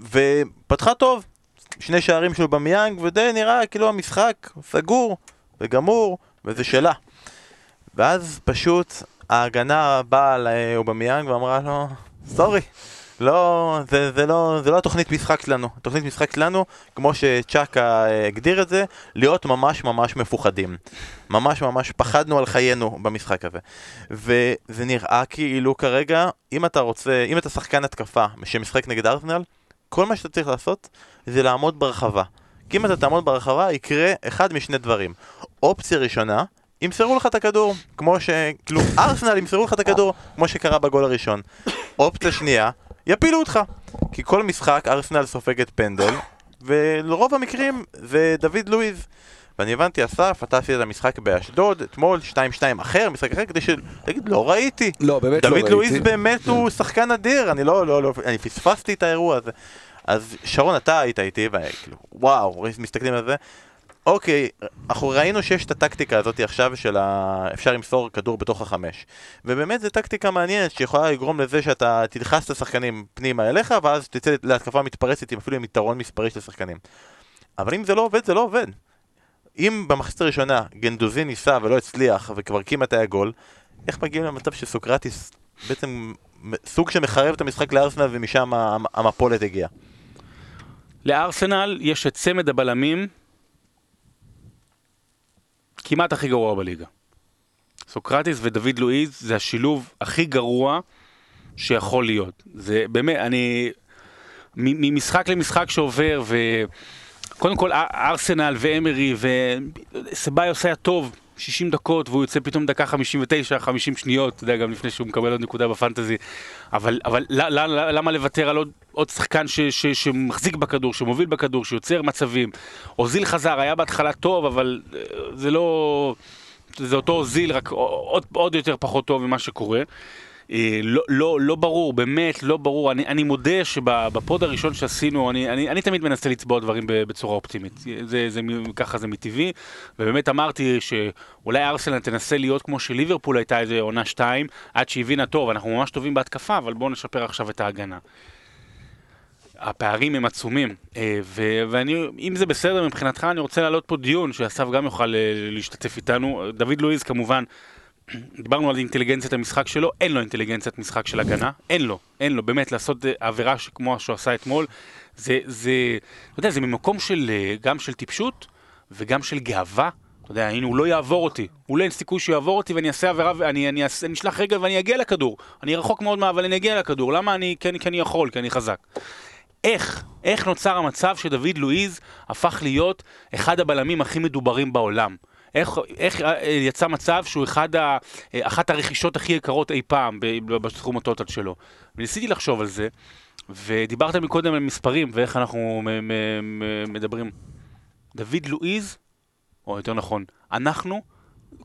ופתחה טוב. שני שערים של במיאנג, ודי נראה כאילו המשחק סגור וגמור, וזה שלה. ואז פשוט ההגנה באה לאובמיאנג ואמרה לו, סורי, לא, זה, זה, לא, זה לא התוכנית משחק שלנו. התוכנית משחק שלנו, כמו שצ'אקה אה, הגדיר את זה, להיות ממש ממש מפוחדים. ממש ממש פחדנו על חיינו במשחק הזה. וזה נראה כאילו כרגע, אם אתה רוצה, אם אתה שחקן התקפה שמשחק נגד ארסנל, כל מה שאתה צריך לעשות זה לעמוד ברחבה. כי אם אתה תעמוד ברחבה, יקרה אחד משני דברים. אופציה ראשונה, ימסרו לך את הכדור, כמו ש... כאילו, ארסנל ימסרו לך את הכדור, כמו שקרה בגול הראשון. אופציה שנייה, יפילו אותך. כי כל משחק ארסנל סופגת פנדל, ולרוב המקרים זה דוד לואיז. ואני הבנתי, אסף, אתה עשית את המשחק באשדוד, אתמול 2-2 אחר, משחק אחר, כדי שתגיד, לא ראיתי. לא, באמת לא דוד ראיתי. לואיז באמת הוא שחקן אדיר, אני לא, לא, לא, אני פספסתי את האירוע הזה. אז שרון, אתה היית איתי, וכאילו, וואו, מסתכלים על זה. אוקיי, אנחנו ראינו שיש את הטקטיקה הזאת עכשיו של ה... אפשר למסור כדור בתוך החמש. ובאמת זו טקטיקה מעניינת שיכולה לגרום לזה שאתה תדחס את השחקנים פנימה אליך, ואז תצא להתקפה מתפרצת עם אפילו עם יתרון מספרי של השחקנים. אבל אם זה לא עובד, זה לא עובד. אם במחצית הראשונה גנדוזי ניסה ולא הצליח, וכבר כמעט היה גול, איך מגיעים למצב שסוקרטיס בעצם סוג שמחרב את המשחק לארסנל ומשם המ- המפולת הגיעה? לארסנל יש את צמד הבלמים כמעט הכי גרוע בליגה. סוקרטיס ודוד לואיז זה השילוב הכי גרוע שיכול להיות. זה באמת, אני... ממשחק למשחק שעובר, וקודם כל אר- ארסנל ואמרי וסביוס היה טוב 60 דקות והוא יוצא פתאום דקה 59, 50 שניות, אתה יודע, גם לפני שהוא מקבל עוד נקודה בפנטזי. אבל, אבל למה לוותר על עוד, עוד שחקן ש, ש, שמחזיק בכדור, שמוביל בכדור, שיוצר מצבים? אוזיל חזר, היה בהתחלה טוב, אבל אה, זה לא... זה אותו אוזיל, רק עוד, עוד יותר פחות טוב ממה שקורה. אה, לא, לא, לא ברור, באמת לא ברור. אני, אני מודה שבפוד הראשון שעשינו, אני, אני, אני תמיד מנסה לצבוע דברים בצורה אופטימית. זה, זה, ככה זה מטבעי. ובאמת אמרתי שאולי ארסנל תנסה להיות כמו שליברפול הייתה איזה עונה שתיים, עד שהיא הבינה טוב, אנחנו ממש טובים בהתקפה, אבל בואו נשפר עכשיו את ההגנה. הפערים הם עצומים, אה, ו- ואני, אם זה בסדר מבחינתך, אני רוצה להעלות פה דיון, שאסף גם יוכל אה, להשתתף איתנו. דוד לואיז כמובן, דיברנו על אינטליגנציית המשחק שלו, אין לו אינטליגנציית משחק של הגנה, אין לו, אין לו, באמת, לעשות אה, עבירה כמו שהוא עשה אתמול, זה, זה, אתה יודע, זה ממקום של, אה, גם של טיפשות וגם של גאווה. אתה יודע, הנה, הוא לא יעבור אותי. אולי אין סיכוי שהוא יעבור אותי ואני אעשה עבירה ואני אני אני אשלח רגל ואני אגיע לכדור. אני רחוק מאוד מה, אבל אני אגיע לכדור. למה אני, כי אני, כי אני יכול, כי אני חזק. איך, איך נוצר המצב שדוד לואיז הפך להיות אחד הבלמים הכי מדוברים בעולם? איך, איך אה, יצא מצב שהוא אחד ה, אה, אחת הרכישות הכי יקרות אי פעם בתחום הטוטל שלו? וניסיתי לחשוב על זה, ודיברת מקודם על מספרים ואיך אנחנו מדברים. דוד לואיז, או יותר נכון, אנחנו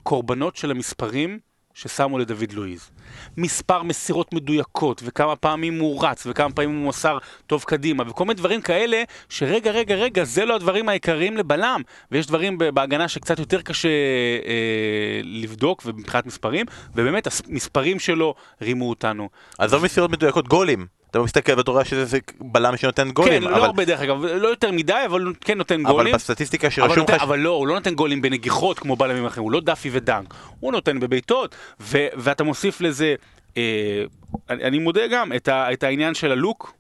קורבנות של המספרים ששמו לדוד לואיז. מספר מסירות מדויקות, וכמה פעמים הוא רץ, וכמה פעמים הוא מסר טוב קדימה, וכל מיני דברים כאלה, שרגע, רגע, רגע, זה לא הדברים העיקריים לבלם. ויש דברים בהגנה שקצת יותר קשה אה, לבדוק, ומבחינת מספרים, ובאמת המספרים שלו רימו אותנו. עזוב מסירות מדויקות, גולים. אתה מסתכל ואתה רואה שזה זה בלם שנותן גולים. כן, לא אבל- הרבה דרך אגב, לא יותר מדי, אבל כן נותן אבל גולים. בסטטיסטיקה אבל, שרשום נותן, לך... אבל לא, הוא לא נותן גולים בנגיחות כמו בלמים אחרים, הוא לא דאפי ודנק, הוא נותן בבעיטות, ו- ואתה מוסיף לזה, אה, אני, אני מודה גם, את, ה- את העניין של הלוק.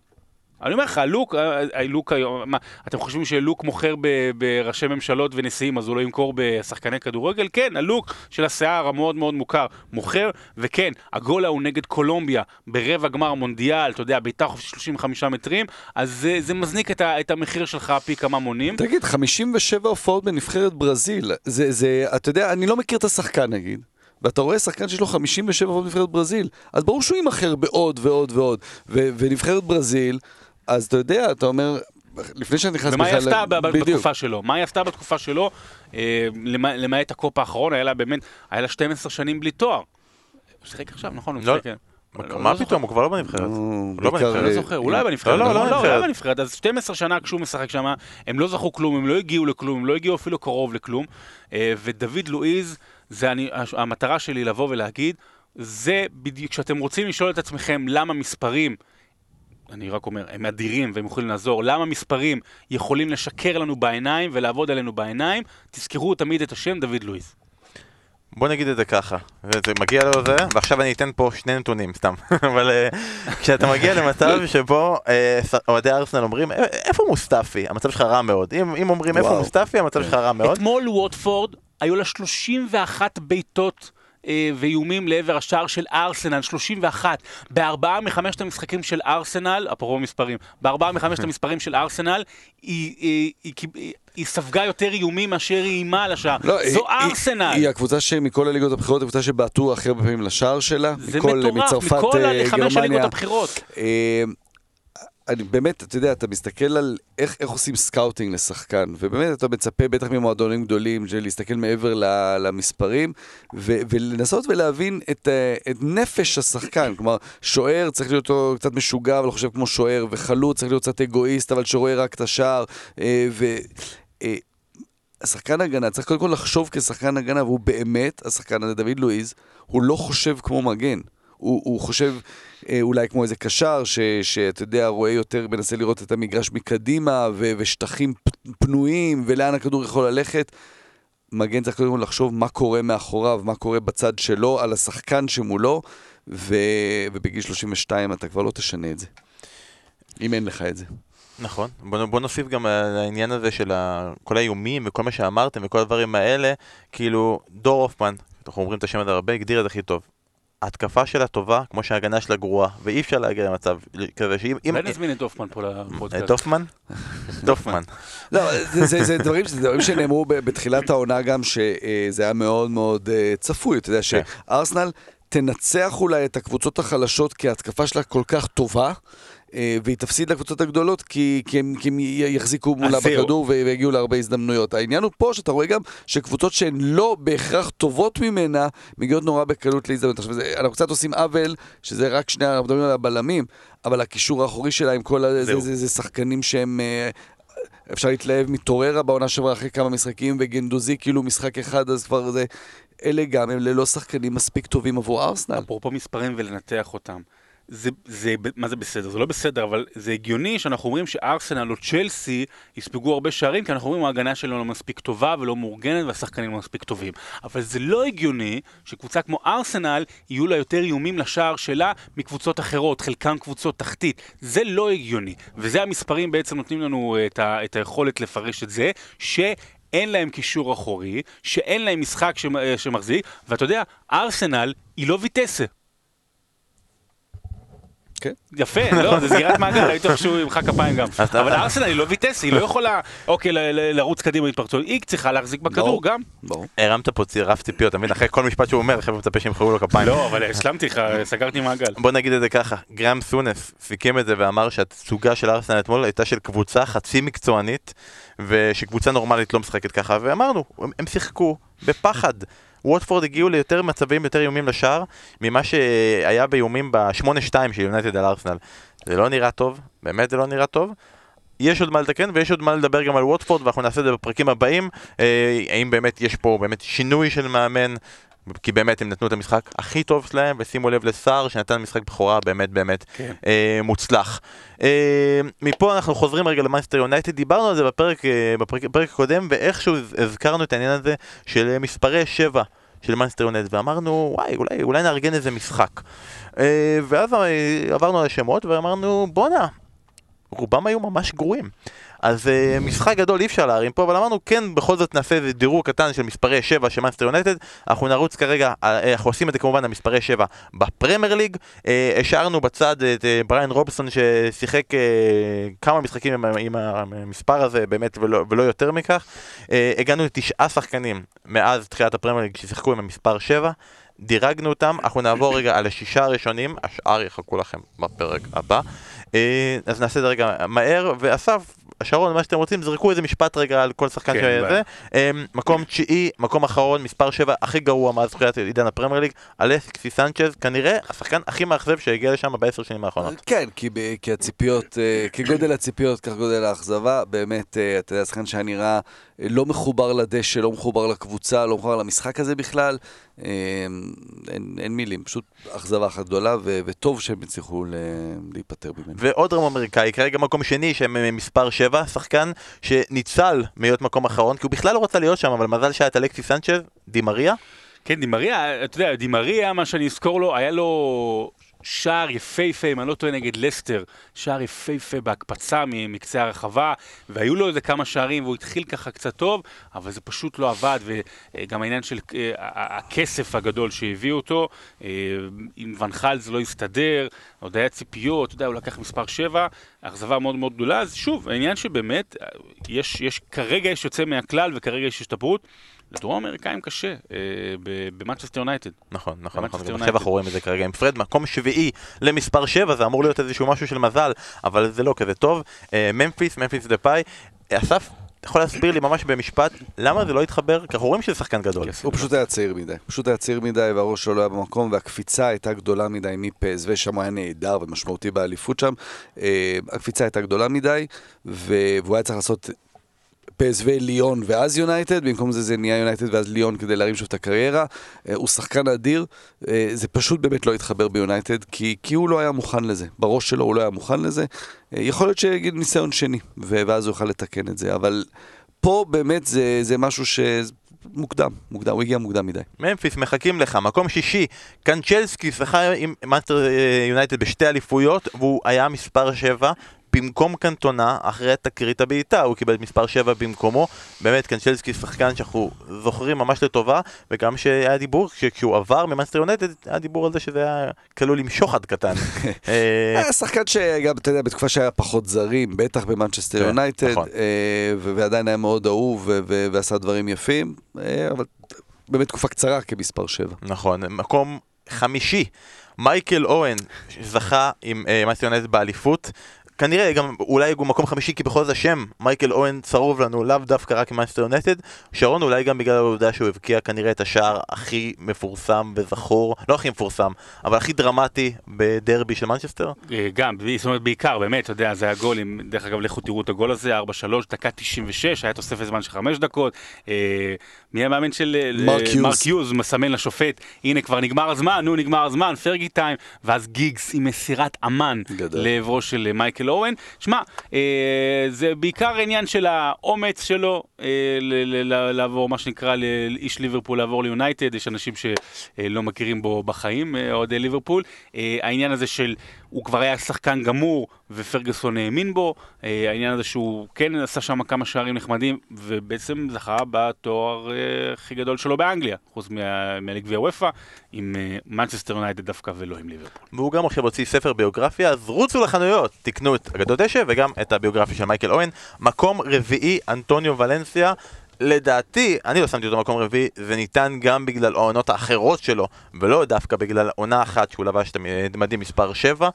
אני אומר לך, הלוק, ה- הלוק היום, מה, אתם חושבים שלוק מוכר ב- בראשי ממשלות ונשיאים, אז הוא לא ימכור בשחקני כדורגל? כן, הלוק של השיער המאוד מאוד מוכר, מוכר, וכן, הגול ההוא נגד קולומביה ברבע גמר מונדיאל, אתה יודע, בעיטה חופשית 35 מטרים, אז זה, זה מזניק את, ה- את המחיר שלך פי כמה מונים. תגיד, 57 הופעות בנבחרת ברזיל, זה, זה, אתה יודע, אני לא מכיר את השחקן נגיד. ואתה רואה שחקן שיש לו 57 הופעות בנבחרת ברזיל, אז ברור שהוא יימכר בעוד ועוד ועוד. ונבחרת ברזיל, אז אתה יודע, אתה אומר, לפני שאני נכנס ומה היא בכלל... עשתה. בתקופה שלו? מה היא עשתה בתקופה שלו? אה, למע- למעט הקופ האחרון, היה לה באמת, היה לה 12 שנים בלי תואר. הוא שיחק עכשיו, נכון? הוא לא. משחק, כן. לא מה זוכר. פתאום, הוא כבר לא בנבחרת. לא בנבחרת. לא אה, זוכר, אולי בנבחרת, לא, לא? לא לא, היה בנבחרת. אז 12 שנה כשהוא משחק שם, הם לא זכו כלום, הם לא הגיעו לכלום, הם לא הגיעו אפילו קרוב לכלום. אה, ודוד לואיז, זה אני, המטרה שלי לבוא ולהגיד, זה בדיוק, כשאתם רוצים לשאול את עצמכם למה מספרים, אני רק אומר, הם אדירים והם יכולים לעזור, למה מספרים יכולים לשקר לנו בעיניים ולעבוד עלינו בעיניים, תזכרו תמיד את השם דוד לואיז. בוא נגיד את זה ככה, וזה מגיע לו זה, ועכשיו אני אתן פה שני נתונים סתם, אבל אה, כשאתה מגיע למצב שבו אה, אוהדי ארסנל אומרים, "אה, איפה מוסטפי? המצב שלך רע מאוד. אם אם אומרים איפה. מוסטפי, המצב שלך רע מאוד. אתמול ווטפורד, היו לה 31 בעיטות ואיומים לעבר השער של ארסנל, 31. בארבעה מחמשת המשחקים של ארסנל, אפרופו מספרים, בארבעה מחמשת המספרים של ארסנל, היא, היא, היא, היא, היא ספגה יותר איומים מאשר היא איימה על השער. לא, זו היא- ארסנל. היא, היא הקבוצה שמכל הליגות הבכירות, הקבוצה שבעטו הכי הרבה פעמים לשער שלה. זה מכל, מטורף, מצרפת, מכל אה, החמש הליגות. הבכירות. אני באמת, אתה יודע, אתה מסתכל על איך, איך עושים scouting לשחקן, ובאמת אתה מצפה, בטח ממועדונים גדולים, של להסתכל מעבר למספרים, ו- ולנסות ולהבין את, אה, את נפש השחקן. כלומר, שוער צריך להיות קצת משוגע, אבל חושב כמו שוער, וחלוץ צריך להיות קצת אגואיסט, אבל שרואה רק את השער, אה, ו... אה, השחקן הגנה צריך קודם כל לחשוב כשחקן הגנה, והוא באמת, השחקן הזה, דוד לואיז, הוא לא חושב כמו מגן. הוא, הוא חושב אה, אולי כמו איזה קשר, שאתה יודע, רואה יותר, מנסה לראות את המגרש מקדימה, ו- ושטחים פנויים, ולאן הכדור יכול ללכת. מגן צריך קודם כל לחשוב מה קורה מאחוריו, מה קורה בצד שלו, על השחקן שמולו, ו... ובגיל 32 אתה כבר לא תשנה את זה. אם אין לך את זה. נכון. בוא, בוא נוסיף גם על העניין הזה של ה... כל האיומים וכל מה שאמרתם וכל הדברים האלה, כאילו, דור הופמן, אנחנו אומרים את השם הזה הרבה, הגדיר את זה הכי טוב. ההתקפה שלה טובה, כמו שההגנה שלה גרועה, ואי אפשר להגיע למצב כזה שאם... אם- אולי נזמין את הופמן פה לפודקאסט. את הופמן? דופמן. לא, זה, דברים, זה דברים שנאמרו בתחילת העונה גם, שזה היה מאוד מאוד אה, צפוי. אתה יודע כן. שארסנל תנצח אולי את הקבוצות החלשות כי ההתקפה שלה כל כך טובה. אה, והיא תפסיד לקבוצות הגדולות כי, כי, הם, כי הם יחזיקו מולה. בכדור ויגיעו להרבה הזדמנויות. העניין הוא פה שאתה רואה גם שקבוצות שהן לא בהכרח טובות ממנה, מגיעות נורא בקלות להזדמנות. עכשיו, זה, אנחנו קצת עושים עוול, שזה רק שני, אנחנו מדברים על הבלמים, אבל הקישור האחורי שלה עם כל ה... זה. זה, זה שחקנים שהם... אה, אפשר להתלהב מטוררה בעונה שעברה אחרי כמה משחקים, וגנדוזי כאילו משחק אחד, אז כבר זה... אלה גם הם ללא שחקנים מספיק טובים עבור ארסנל. אפרופו מספרים ולנתח אותם. זה, זה, מה זה בסדר? זה לא בסדר, אבל זה הגיוני שאנחנו אומרים שארסנל או צ'לסי יספגו הרבה שערים, כי אנחנו אומרים ההגנה שלנו לא מספיק טובה ולא מאורגנת והשחקנים לא מספיק טובים. אבל זה לא הגיוני שקבוצה כמו ארסנל יהיו לה יותר איומים לשער שלה מקבוצות אחרות, חלקן קבוצות תחתית. זה לא הגיוני. וזה המספרים בעצם נותנים לנו את, ה, את היכולת לפרש את זה, ש... אין להם קישור אחורי, שאין להם משחק שמחזיק, ואתה יודע, ארסנל היא לא ויטסה. כן. יפה, לא, זה סגירת מעגל, הייתי חושב שהוא ימחא כפיים גם. אבל ארסנל היא לא ויטס, היא לא יכולה, אוקיי, לרוץ קדימה להתפרצות, היא צריכה להחזיק בכדור גם. ברור. הרמת פה רף ציפיות, מבין? אחרי כל משפט שהוא אומר, חבר'ה מצפה שימחאו לו כפיים. לא, אבל השלמתי לך, סגרתי מעגל. בוא נגיד את זה ככה, גרם סונס סיכם את זה ואמר שהתצוגה של ארסנל אתמול הייתה של קבוצה חצי מקצוענית, ושקבוצה נורמלית לא משחקת ככה, ואמרנו, הם שיחקו בפחד. ווטפורד הגיעו ליותר מצבים, יותר איומים לשער, ממה שהיה באיומים ב-8-2 של יונייטד על ארסנל. זה לא נראה טוב, באמת זה לא נראה טוב. יש עוד מה לתקן ויש עוד מה לדבר גם על ווטפורד ואנחנו נעשה את זה בפרקים הבאים אה, האם באמת יש פה באמת שינוי של מאמן כי באמת הם נתנו את המשחק הכי טוב שלהם, ושימו לב לסער שנתן משחק בכורה באמת באמת כן. אה, מוצלח. אה, מפה אנחנו חוזרים רגע למאנסטר יונייטד, דיברנו על זה בפרק, אה, בפרק, בפרק הקודם, ואיכשהו הזכרנו את העניין הזה של מספרי 7 של מאנסטר יונייטד, ואמרנו וואי אולי, אולי נארגן איזה משחק. אה, ואז אה, עברנו על השמות ואמרנו בואנה, רובם היו ממש גרועים. אז אה, משחק גדול אי אפשר להרים פה, אבל אמרנו כן, בכל זאת נעשה איזה דירוג קטן של מספרי 7 של מאנסטר יונייטד. אנחנו נרוץ כרגע, אה, אנחנו עושים את זה כמובן על מספרי 7 בפרמייר ליג. Uh, השארנו בצד את בריין רובסון ששיחק כמה משחקים עם, המספר הזה, באמת, ולא, ולא יותר מכך. הגענו לתשעה שחקנים מאז תחילת הפרמייר ליג ששיחקו עם המספר 7. דירגנו אותם, אנחנו נעבור רגע על השישה הראשונים, השאר יחכו לכם בפרק הבא. אז נעשה את זה רגע מהר, ואסף, שרון, מה שאתם רוצים, זרקו איזה משפט רגע על כל שחקן כן, שזה. אמ, מקום תשיעי, מקום אחרון, מספר 7, הכי גרוע מאז זכויות עידן הפרמייר ליג, אלכסי סנצ'ז, כנראה השחקן הכי מאכזב שהגיע לשם בעשר שנים האחרונות. כן, כי, כי הציפיות, אה, כגודל הציפיות, כך גודל האכזבה, באמת, אה, אתה יודע, שחקן שהיה נראה לא מחובר לדשא, לא מחובר לקבוצה, לא מחובר למשחק הזה בכלל. אמ, אין, אין מילים, פשוט אכזבה אחת גדולה, ו, וטוב שהם הצליחו להיפטר ממנו. ועוד דרום אמריקאי, כרגע מקום שני, שהם מספר 7, שחקן שניצל מהיות מקום אחרון, כי הוא בכלל לא רצה להיות שם, אבל מזל שהיה את אלכסי סנצ'ז, דימריה. כן, דימריה, אתה יודע, דימריה, מה שאני אזכור לו, היה לו שער יפהפה, אם אני לא טועה, נגד לסטר, שער יפהפה בהקפצה מקצה הרחבה, והיו לו איזה כמה שערים, והוא התחיל ככה קצת טוב, אבל זה פשוט לא עבד, וגם העניין של אה, הכסף הגדול שהביאו אותו, אה, עם ונחל זה לא הסתדר, עוד היה ציפיות, אתה יודע, הוא לקח מספר 7, אכזבה מאוד מאוד גדולה, אז שוב, העניין שבאמת, אה, יש, יש, כרגע יש יוצא מהכלל וכרגע יש השתפרות. לדרום אמריקאים קשה אה, במנצ'סטר יונייטד. נכון, נכון, נכון, גם עכשיו אנחנו רואים את זה כרגע עם פרד, מקום שביעי למספר 7, זה אמור להיות איזשהו משהו של מזל, אבל זה לא כזה טוב. ממפיס, ממפיס דה פאי, אסף, אתה יכול להסביר לי ממש במשפט, למה זה לא התחבר? כי אנחנו רואים שזה שחקן גדול. הוא פשוט היה צעיר מדי. פשוט היה צעיר מדי והראש שלו לא היה במקום, והקפיצה הייתה גדולה מדי מפס, ושם הוא היה נהדר ומשמעותי באליפות שם. אה, הקפיצה הייתה גדולה מדי, והוא היה צריך לעשות פסו, ליון ואז יונייטד, במקום זה זה נהיה יונייטד ואז ליון כדי להרים שוב את הקריירה. אה, הוא שחקן אדיר, אה, זה פשוט באמת לא התחבר ביונייטד, כי, כי הוא לא היה מוכן לזה. בראש שלו הוא לא היה מוכן לזה. אה, יכול להיות שיגיד ניסיון שני, ואז הוא יוכל לתקן את זה, אבל פה באמת זה, זה משהו ש... מוקדם, מוקדם, הוא הגיע מוקדם מדי. ממפיס מחכים לך, מקום שישי, קנצ'לסקי זכה עם מנצ'סטר יונייטד בשתי אליפויות והוא היה מספר 7 במקום קנטונה, אחרי תקרית הבעיטה, הוא קיבל את מספר 7 במקומו. באמת, קנצ'לסקי שחקן שאנחנו זוכרים ממש לטובה, וגם שהיה דיבור, כשהוא עבר ממנצ'סטר יונייטד, היה דיבור על זה שזה היה כלול עם שוחד קטן. אה, היה שחקן שגם, אתה יודע, בתקופה שהיה פחות זרים, בטח במנצ'סטר כן, יונייטד, נכון. אה, ועדיין היה מאוד אהוב ועשה דברים יפים, אה, אבל באמת תקופה קצרה כמספר 7. נכון, מקום חמישי. מייקל אוהן זכה עם מאסטר יונטד באליפות, כנראה גם אולי הוא מקום חמישי כי בכל זאת השם מייקל אוון צרוב לנו לאו דווקא רק עם מנצ'סטר יונייטד שרון אולי גם בגלל העובדה שהוא הבקיע כנראה את השער הכי מפורסם וזכור לא הכי מפורסם אבל הכי דרמטי בדרבי של מנצ'סטר אה, גם, זאת אומרת בעיקר, באמת, אתה יודע, זה הגול, עם- דרך אגב, לכו תראו את הגול הזה, 4-3, דקה 96, היה תוספת זמן של 5 דקות. אה, מי המאמן של אה, מרק יוז. מרק יוז, מסמן לשופט, הנה כבר נגמר הזמן, נו נגמר הזמן, Fergie time, ואז גיגס עם מסירת אמן. לעברו של מייקל אוון. שמע, אה, זה בעיקר עניין של האומץ שלו אה, לעבור, מה שנקרא, לאיש ליברפול לעבור ליונייטד, יש אנשים שלא מכירים בו בחיים, אה, אוהדי ליברפול. אה, העניין הזה של, הוא כבר היה שחקן גמור, ופרגוסון האמין בו, אה, העניין הזה שהוא כן עשה שם כמה שערים נחמדים, ובעצם זכה בתואר אה, הכי גדול שלו באנגליה, חוץ מה- מהגביע וופא, עם מנצ'סטר יונייטד דווקא ולא עם ליברפול. והוא גם עכשיו הוציא ספר ביוגרפיה, אז רוצו לחנויות, תקנו את אגדות דשא וגם את הביוגרפיה של מייקל אוהן. מקום רביעי, אנטוניו ולנסיה. לדעתי, אני לא שמתי אותו מקום רביעי, זה ניתן גם בגלל העונות האחרות שלו, ולא דווקא בגלל עונה אחת שהוא לבש את המדים מספר 7,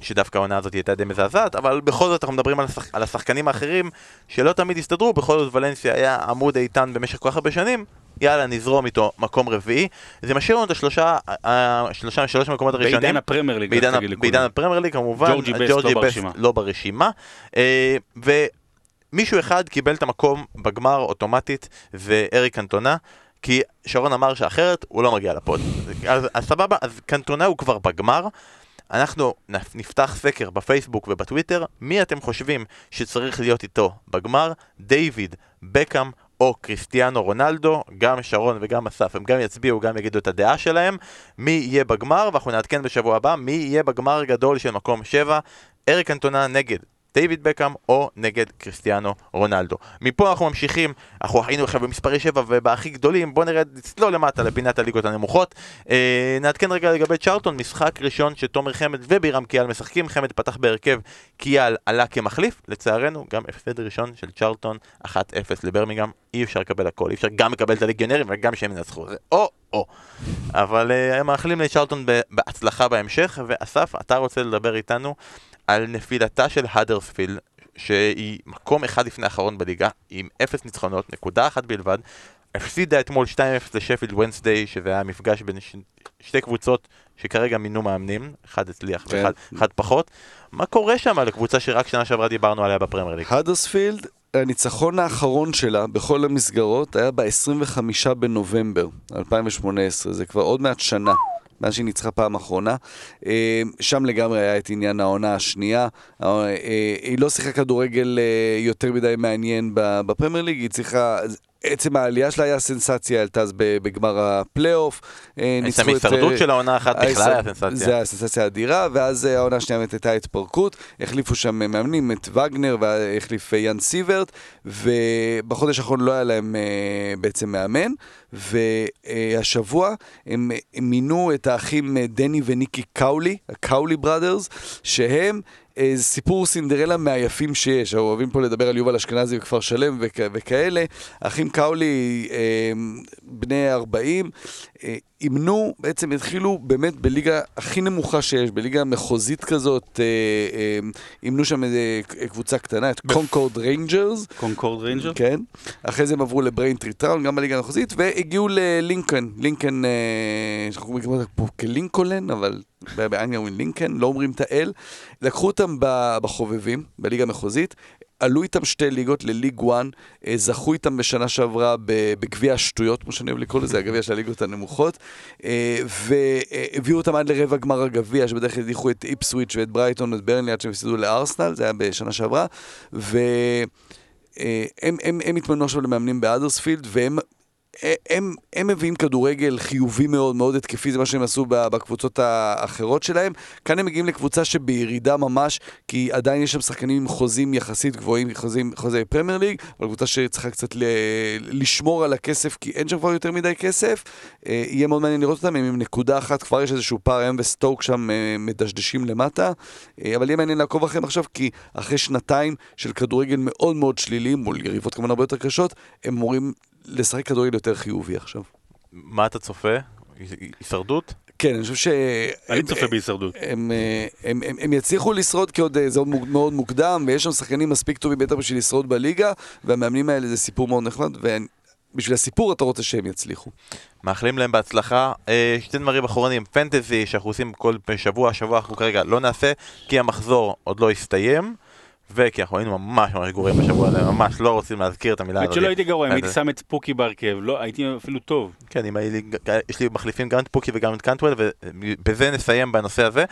שדווקא העונה הזאת הייתה די מזעזעת, אבל בכל זאת אנחנו מדברים על, השח... על השחקנים האחרים שלא תמיד הסתדרו, בכל זאת ולנסיה היה עמוד איתן במשך כל כך הרבה שנים, יאללה נזרום איתו מקום רביעי. זה משאיר לנו את השלושה, השלושה, שלוש מקומות הראשונים. בעידן הפרמייר ליג, בעידן, הפרמייר ליג כמובן, ג'ורג'י בסט לא ברשימה. לא ברשימה. אה, ומישהו אחד קיבל את המקום בגמר אוטומטית, זה אריק קנטונה. כי שרון אמר שאחרת הוא לא מגיע לפוד. אז, אז סבבה, אז קנטונה הוא כבר בגמר. אנחנו נפ- נפתח סקר בפייסבוק ובטוויטר, מי אתם חושבים שצריך להיות איתו בגמר? דיוויד, בקאם או קריסטיאנו רונלדו, גם שרון וגם אסף, הם גם יצביעו, גם יגידו את הדעה שלהם, מי יהיה בגמר, ואנחנו נעדכן בשבוע הבא מי יהיה בגמר הגדול של מקום 7, אריק אנטונה נגד דיוויד בקאם או נגד קריסטיאנו רונלדו. מפה אנחנו ממשיכים, אנחנו היינו עכשיו במספרי 7 ובהכי גדולים, בואו נרד, נצלול למטה לפינת הליגות הנמוכות. אה, נעדכן רגע לגבי צ'ארטון, משחק ראשון שתומר חמד ובירם קיאל משחקים, חמד פתח בהרכב, קיאל עלה כמחליף, לצערנו גם הפסד ראשון של צ'ארטון 1-0 לברמיגם, אי אפשר לקבל הכל, אי אפשר גם לקבל את הליגיונרים וגם שהם ינצחו, זה או או. אבל אה, מאחלים לצ'ארטון ב- בהצלחה בהמשך, ואסף, אתה רוצה לדבר איתנו על נפילתה של האדרספילד, שהיא מקום אחד לפני האחרון בליגה, עם אפס ניצחונות, נקודה אחת בלבד. הפסידה אתמול 2-0 לשפילד ונסדיי, שזה היה מפגש בין ש... שתי קבוצות שכרגע מינו מאמנים, אחד הצליח כן. ואחד אחד פחות. מה קורה שם לקבוצה שרק שנה שעברה דיברנו עליה בפרמייר ליג? האדרספילד, הניצחון האחרון שלה בכל המסגרות היה ב-25 בנובמבר 2018, זה כבר עוד מעט שנה. מאז שהיא ניצחה פעם אחרונה. אה, שם לגמרי היה את עניין העונה השנייה. אה, אה, היא לא שיחקה כדורגל יותר מדי מעניין בפרמייר ליג, היא צריכה... עצם העלייה שלה היה סנסציה, עלתה אז בגמר הפלייאוף. אה, עצם ההישרדות אה, של העונה האחת בכלל היה זה סנסציה. היה סנסציה אדירה, ואז אה, העונה השנייה באמת הייתה התפרקות, החליפו שם אה, מאמנים, את וגנר, והחליף אה, יאן סיברט, ובחודש האחרון לא היה להם אה, בעצם מאמן, והשבוע הם, מינו את האחים אה, דני וניקי קאולי, ה Cowley Brothers, שהם... אה, סיפור סינדרלה מהיפים שיש, אנחנו אוהבים פה לדבר על יובל אשכנזי וכפר שלם וכ- וכאלה. האחים קאולי, אה, בני 40, אה, אימנו, בעצם התחילו באמת בליגה הכי נמוכה שיש, בליגה מחוזית כזאת, אימנו שם איזה קבוצה קטנה, את קונקורד ריינג'רס, קונקורד ריינג'ר? כן. אחרי זה הם עברו לבריינטרי טראון, גם בליגה המחוזית, והגיעו ללינקן. לינקן, שאנחנו מכירים אותה פה כלינקולן, אבל באנגליה אומרים לינקן, לא אומרים את האל. לקחו אותם בחובבים, בליגה המחוזית. עלו איתם שתי ליגות לליג 1, אה, זכו איתם בשנה שעברה בגביע השטויות, כמו שאני אוהב לקרוא לזה, הגביע של הליגות הנמוכות, אה, והביאו אותם עד לרבע גמר הגביע, שבדרך כלל הדיחו את איפסוויץ' ואת ברייטון ואת ברנלי עד שהם הפסידו לארסנל, זה היה בשנה שעברה, ו... אה, התמנו עכשיו למאמנים בהאדרספילד, והם הם, הם מביאים כדורגל חיובי מאוד, מאוד התקפי, זה מה שהם עשו בקבוצות האחרות שלהם. כאן הם מגיעים לקבוצה שבירידה ממש, כי עדיין יש שם שחקנים עם חוזים יחסית גבוהים, חוזים, חוזי פרמייר ליג, אבל קבוצה שצריכה קצת ל, לשמור על הכסף, כי אין שם כבר יותר מדי כסף. אה, יהיה מאוד מעניין לראות אותם, הם עם נקודה אחת, כבר יש איזשהו פער, הם וסטוק שם אה, מדשדשים למטה, אה, אבל יהיה מעניין לעקוב אחריהם עכשיו, כי אחרי שנתיים של כדורגל מאוד מאוד שלילי, מול יריבות כמובן הרבה יותר קשות, הם אמורים לשחק כדורגל יותר חיובי עכשיו. מה אתה צופה? הישרדות? כן, אני חושב ש... אני צופה בהישרדות. הם, אה, הם, הם, הם יצליחו לשרוד כי עוד אה, זה עוד מאוד מוקדם, ויש שם שחקנים מספיק טובים בטח בשביל לשרוד בליגה, והמאמנים האלה זה סיפור מאוד נחמד, ובשביל הסיפור אתה רוצה שהם יצליחו. מאחלים להם בהצלחה. אה, שתי דברים אחרונים, פנטזי שאנחנו עושים כל שבוע, שבוע אנחנו כרגע לא נעשה, כי המחזור עוד לא הסתיים, וכי אנחנו היינו ממש ממש גרועים בשבוע הזה, ממש לא רוצים להזכיר את המילה הזאת. שלא הייתי גרוע, אם הייתי שם את פוקי בהרכב, לא, הייתי אפילו טוב. כן, אם לי, יש לי מחליפים גם את פוקי וגם את קנטוול, ובזה נסיים בנושא הזה.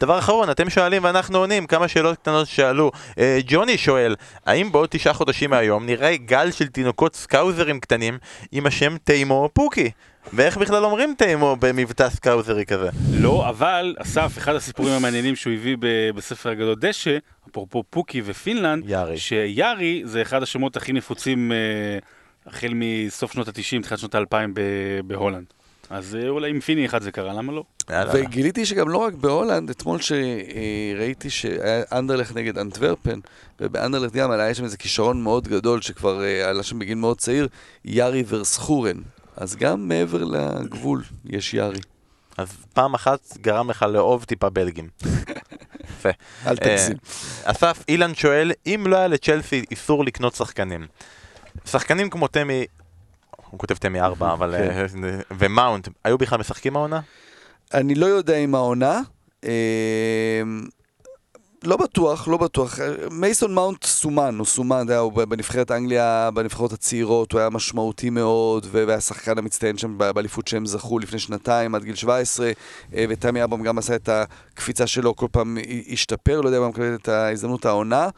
דבר אחרון, אתם שואלים ואנחנו עונים, כמה שאלות קטנות שאלו. אה, ג'וני שואל, האם בעוד תשעה חודשים מהיום נראה גל של תינוקות סקאוזרים קטנים עם השם תימו פוקי? ואיך בכלל אומרים תימו במבטא סקאוזרי כזה? לא, אבל אסף, אחד הסיפורים המעניינים שהוא הביא ב- בספר הגדול דשא, אפרופו פוקי ופינלנד, יארי. שיארי זה אחד השמות הכי נפוצים אה, החל מסוף שנות ה-90, תחילת שנות ה-2000 בהולנד. אז אה, אולי עם פיני אחד זה קרה, למה לא? וגיליתי שגם לא רק בהולנד, אתמול שראיתי שהיה אנדרלכט נגד אנטוורפן, ובאנדרלכט גם היה שם איזה כישרון מאוד גדול שכבר אה, עלה שם בגיל מאוד צעיר, יארי ורסחורן. אז גם מעבר לגבול יש יארי. אז פעם אחת גרם לך לאהוב טיפה בלגים. יפה. אל תגזים. אה, אסף, אילן שואל, אם לא היה לצ'לסי איסור לקנות שחקנים, שחקנים כמו תמי, הוא כותב תמי 4, אבל... כן. אה, ומאונט, היו בכלל משחקים העונה? אני לא יודע אם העונה. לא בטוח, לא בטוח. מייסון מאונט סומן, הוא סומן, יודע, הוא בנבחרת אנגליה, בנבחרות הצעירות, הוא היה משמעותי מאוד, והיה שחקן המצטיין שם באליפות שהם זכו לפני שנתיים, עד גיל 17, אה, ותמי אברהם גם עשה את הקפיצה שלו, כל פעם השתפר, לא יודע אם הוא מקבל את ההזדמנות העונה,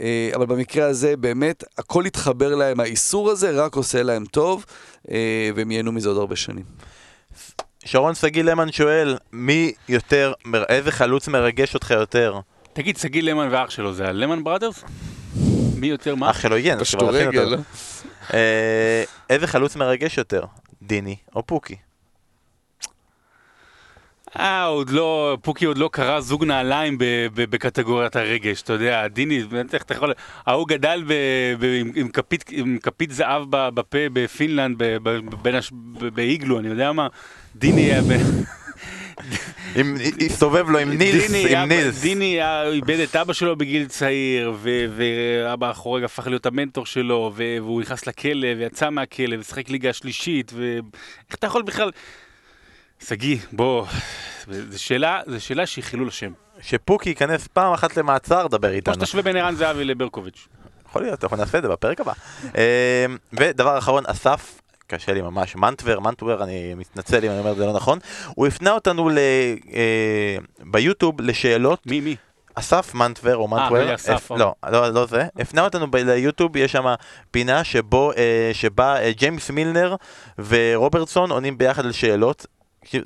אה, אבל במקרה הזה, באמת, הכל התחבר להם, האיסור הזה רק עושה להם טוב, אה, והם ייהנו מזה עוד הרבה שנים. שרון שגיא למן שואל, מי יותר, איזה חלוץ מרגש אותך יותר? תגיד, שגיא למן ואח שלו זה הלמן בראדרס? מי יותר מה? אח שלו יגן, פשטו רגל, איזה חלוץ מרגש יותר? דיני או פוקי? אה, עוד לא, פוקי עוד לא קרא זוג נעליים ב- ב- בקטגוריית הרגש, אתה יודע, דיני, איך אתה יכול... ההוא גדל ב- ב- עם- עם כפית- עם כפית זהב ב- בפה בפינלנד, ב- ב- בין הש- ב- באיגלו, אני יודע מה, דיני היה... הסתובב לו עם נילס, עם נילס. דיני איבד את אבא שלו בגיל צעיר, ואבא החורג הפך להיות המנטור שלו, והוא נכנס לכלא, ויצא מהכלא, ושיחק ליגה שלישית, ואיך אתה יכול בכלל... שגיא, בוא, זו שאלה, זו שאלה שהיא חילול השם. שפוקי ייכנס פעם אחת למעצר, דבר כמו איתנו. שתשווה בין ערן זהבי לברקוביץ'. יכול להיות, אנחנו נעשה את זה בפרק הבא. אה, ודבר אחרון, אסף, קשה לי ממש, מנטבר, מנטבר, אני מתנצל אם אני אומר את זה לא נכון, הוא הפנה אותנו ל... אה, ביוטיוב לשאלות, מי, מי? אסף מנטבר או רגע, אסף, הפ- לא, לא, לא זה, הפנה אותנו ליוטיוב, יש שם פינה שבו, אה, שבה אה, ג'יימס מילנר ורוברטסון עונים ביחד על שאלות.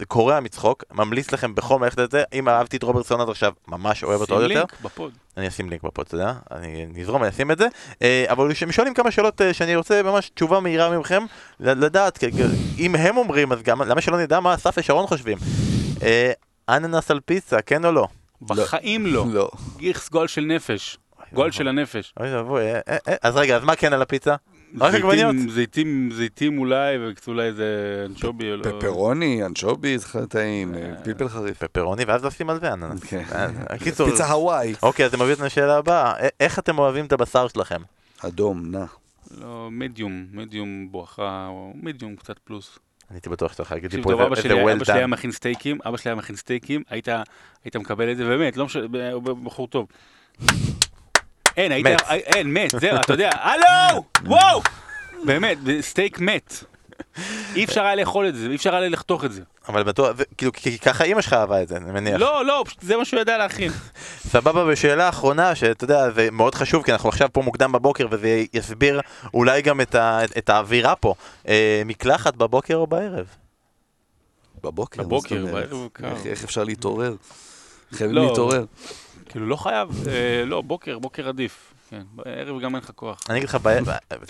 קורע מצחוק, ממליץ לכם בחום ללכת את זה, אם אהבתי את רוברטסון עד עכשיו, ממש אוהב אותו שים עוד יותר. לינק בפוד. אני אשים לינק בפוד, אתה יודע? אני נזרום ואני אשים את זה. אה, אבל הם שואלים כמה שאלות אה, שאני רוצה ממש תשובה מהירה מכם, ל- לדעת, אם הם אומרים, אז גם, למה שלא נדע מה אסף ושרון חושבים? אה, אננס על פיצה, כן או לא? בחיים לא. לא. גיכס גול של נפש. גול של הנפש. אוי ואבוי, אז רגע, אז מה כן על הפיצה? רק עגבניות. זיתים- זיתים, אולי, וקצת אולי איזה אנצ'ובי או לא. פפרוני, אנשובי, זה טעים, אה, פלפל חריף. פפרוני, ואז לשים על זה אננס. כן. אה, קיצור, פיצה הוואי. אוקיי, אז זה מביא אותנו לשאלה הבאה, איך אתם אוהבים את הבשר שלכם? אדום, נע. לא, מדיום, מדיום בואכה, או מדיום קצת פלוס. אני הייתי בטוח שאתה יכול להגיד לי פה איזה well אבא שלי היה done. מכין סטייקים, אבא שלי היה מכין סטייקים, היית מקבל את זה, באמת, לא משנה, הוא בחור טוב. אין, היית, מת. אין, מת, זהו, אתה יודע, הלו, וואו, באמת, סטייק מת. אי אפשר היה לאכול את זה, אי אפשר היה לחתוך את זה. אבל בטוח, כאילו, כי ככה אימא שלך אהבה את זה, אני מניח. לא, לא, פשוט זה מה שהוא ידע להכין. סבבה, ושאלה אחרונה, שאתה יודע, זה מאוד חשוב, כי אנחנו עכשיו פה מוקדם בבוקר, וזה יסביר אולי גם את, ה, את האווירה פה. אה, מקלחת בבוקר או בערב? בבוקר. בבוקר? בערב. איך- איך אפשר להתעורר? חייבים לא. להתעורר. כאילו, לא חייב, אה, לא, בוקר, בוקר עדיף. כן, בערב גם אין לך כוח. אני אגיד לך,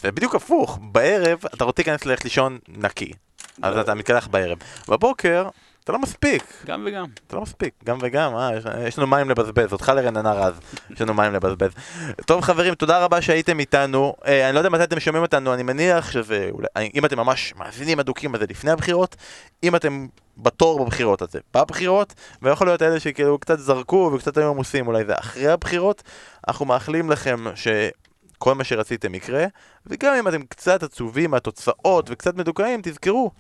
זה בדיוק הפוך, בערב אתה רוצה להיכנס ללכת לישון נקי, אז אתה מתקלח בערב. בבוקר, אתה לא מספיק, גם וגם. אתה לא מספיק, גם וגם, אה, יש, יש לנו מים לבזבז, אותך לרננה רז, יש לנו מים לבזבז. טוב חברים, תודה רבה שהייתם איתנו, אה, אני לא יודע מתי אתם שומעים אותנו, אני מניח שזה, אולי, אם אתם ממש מאזינים אדוקים אז זה לפני הבחירות, אם אתם בתור בבחירות אז זה בבחירות, ויכול להיות אלה שכאילו קצת זרקו וקצת היו עמוסים, אולי זה אחרי הבחירות, אנחנו מאחלים לכם ש... כל מה שרציתם יקרה, וגם אם אתם קצת עצובים מהתוצאות וקצת מדוכאים, תזכרו,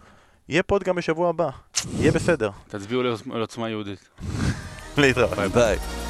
יהיה פוד גם בשבוע הבא, יהיה בסדר. תצביעו לעוצמה יהודית. להתראות. ביי.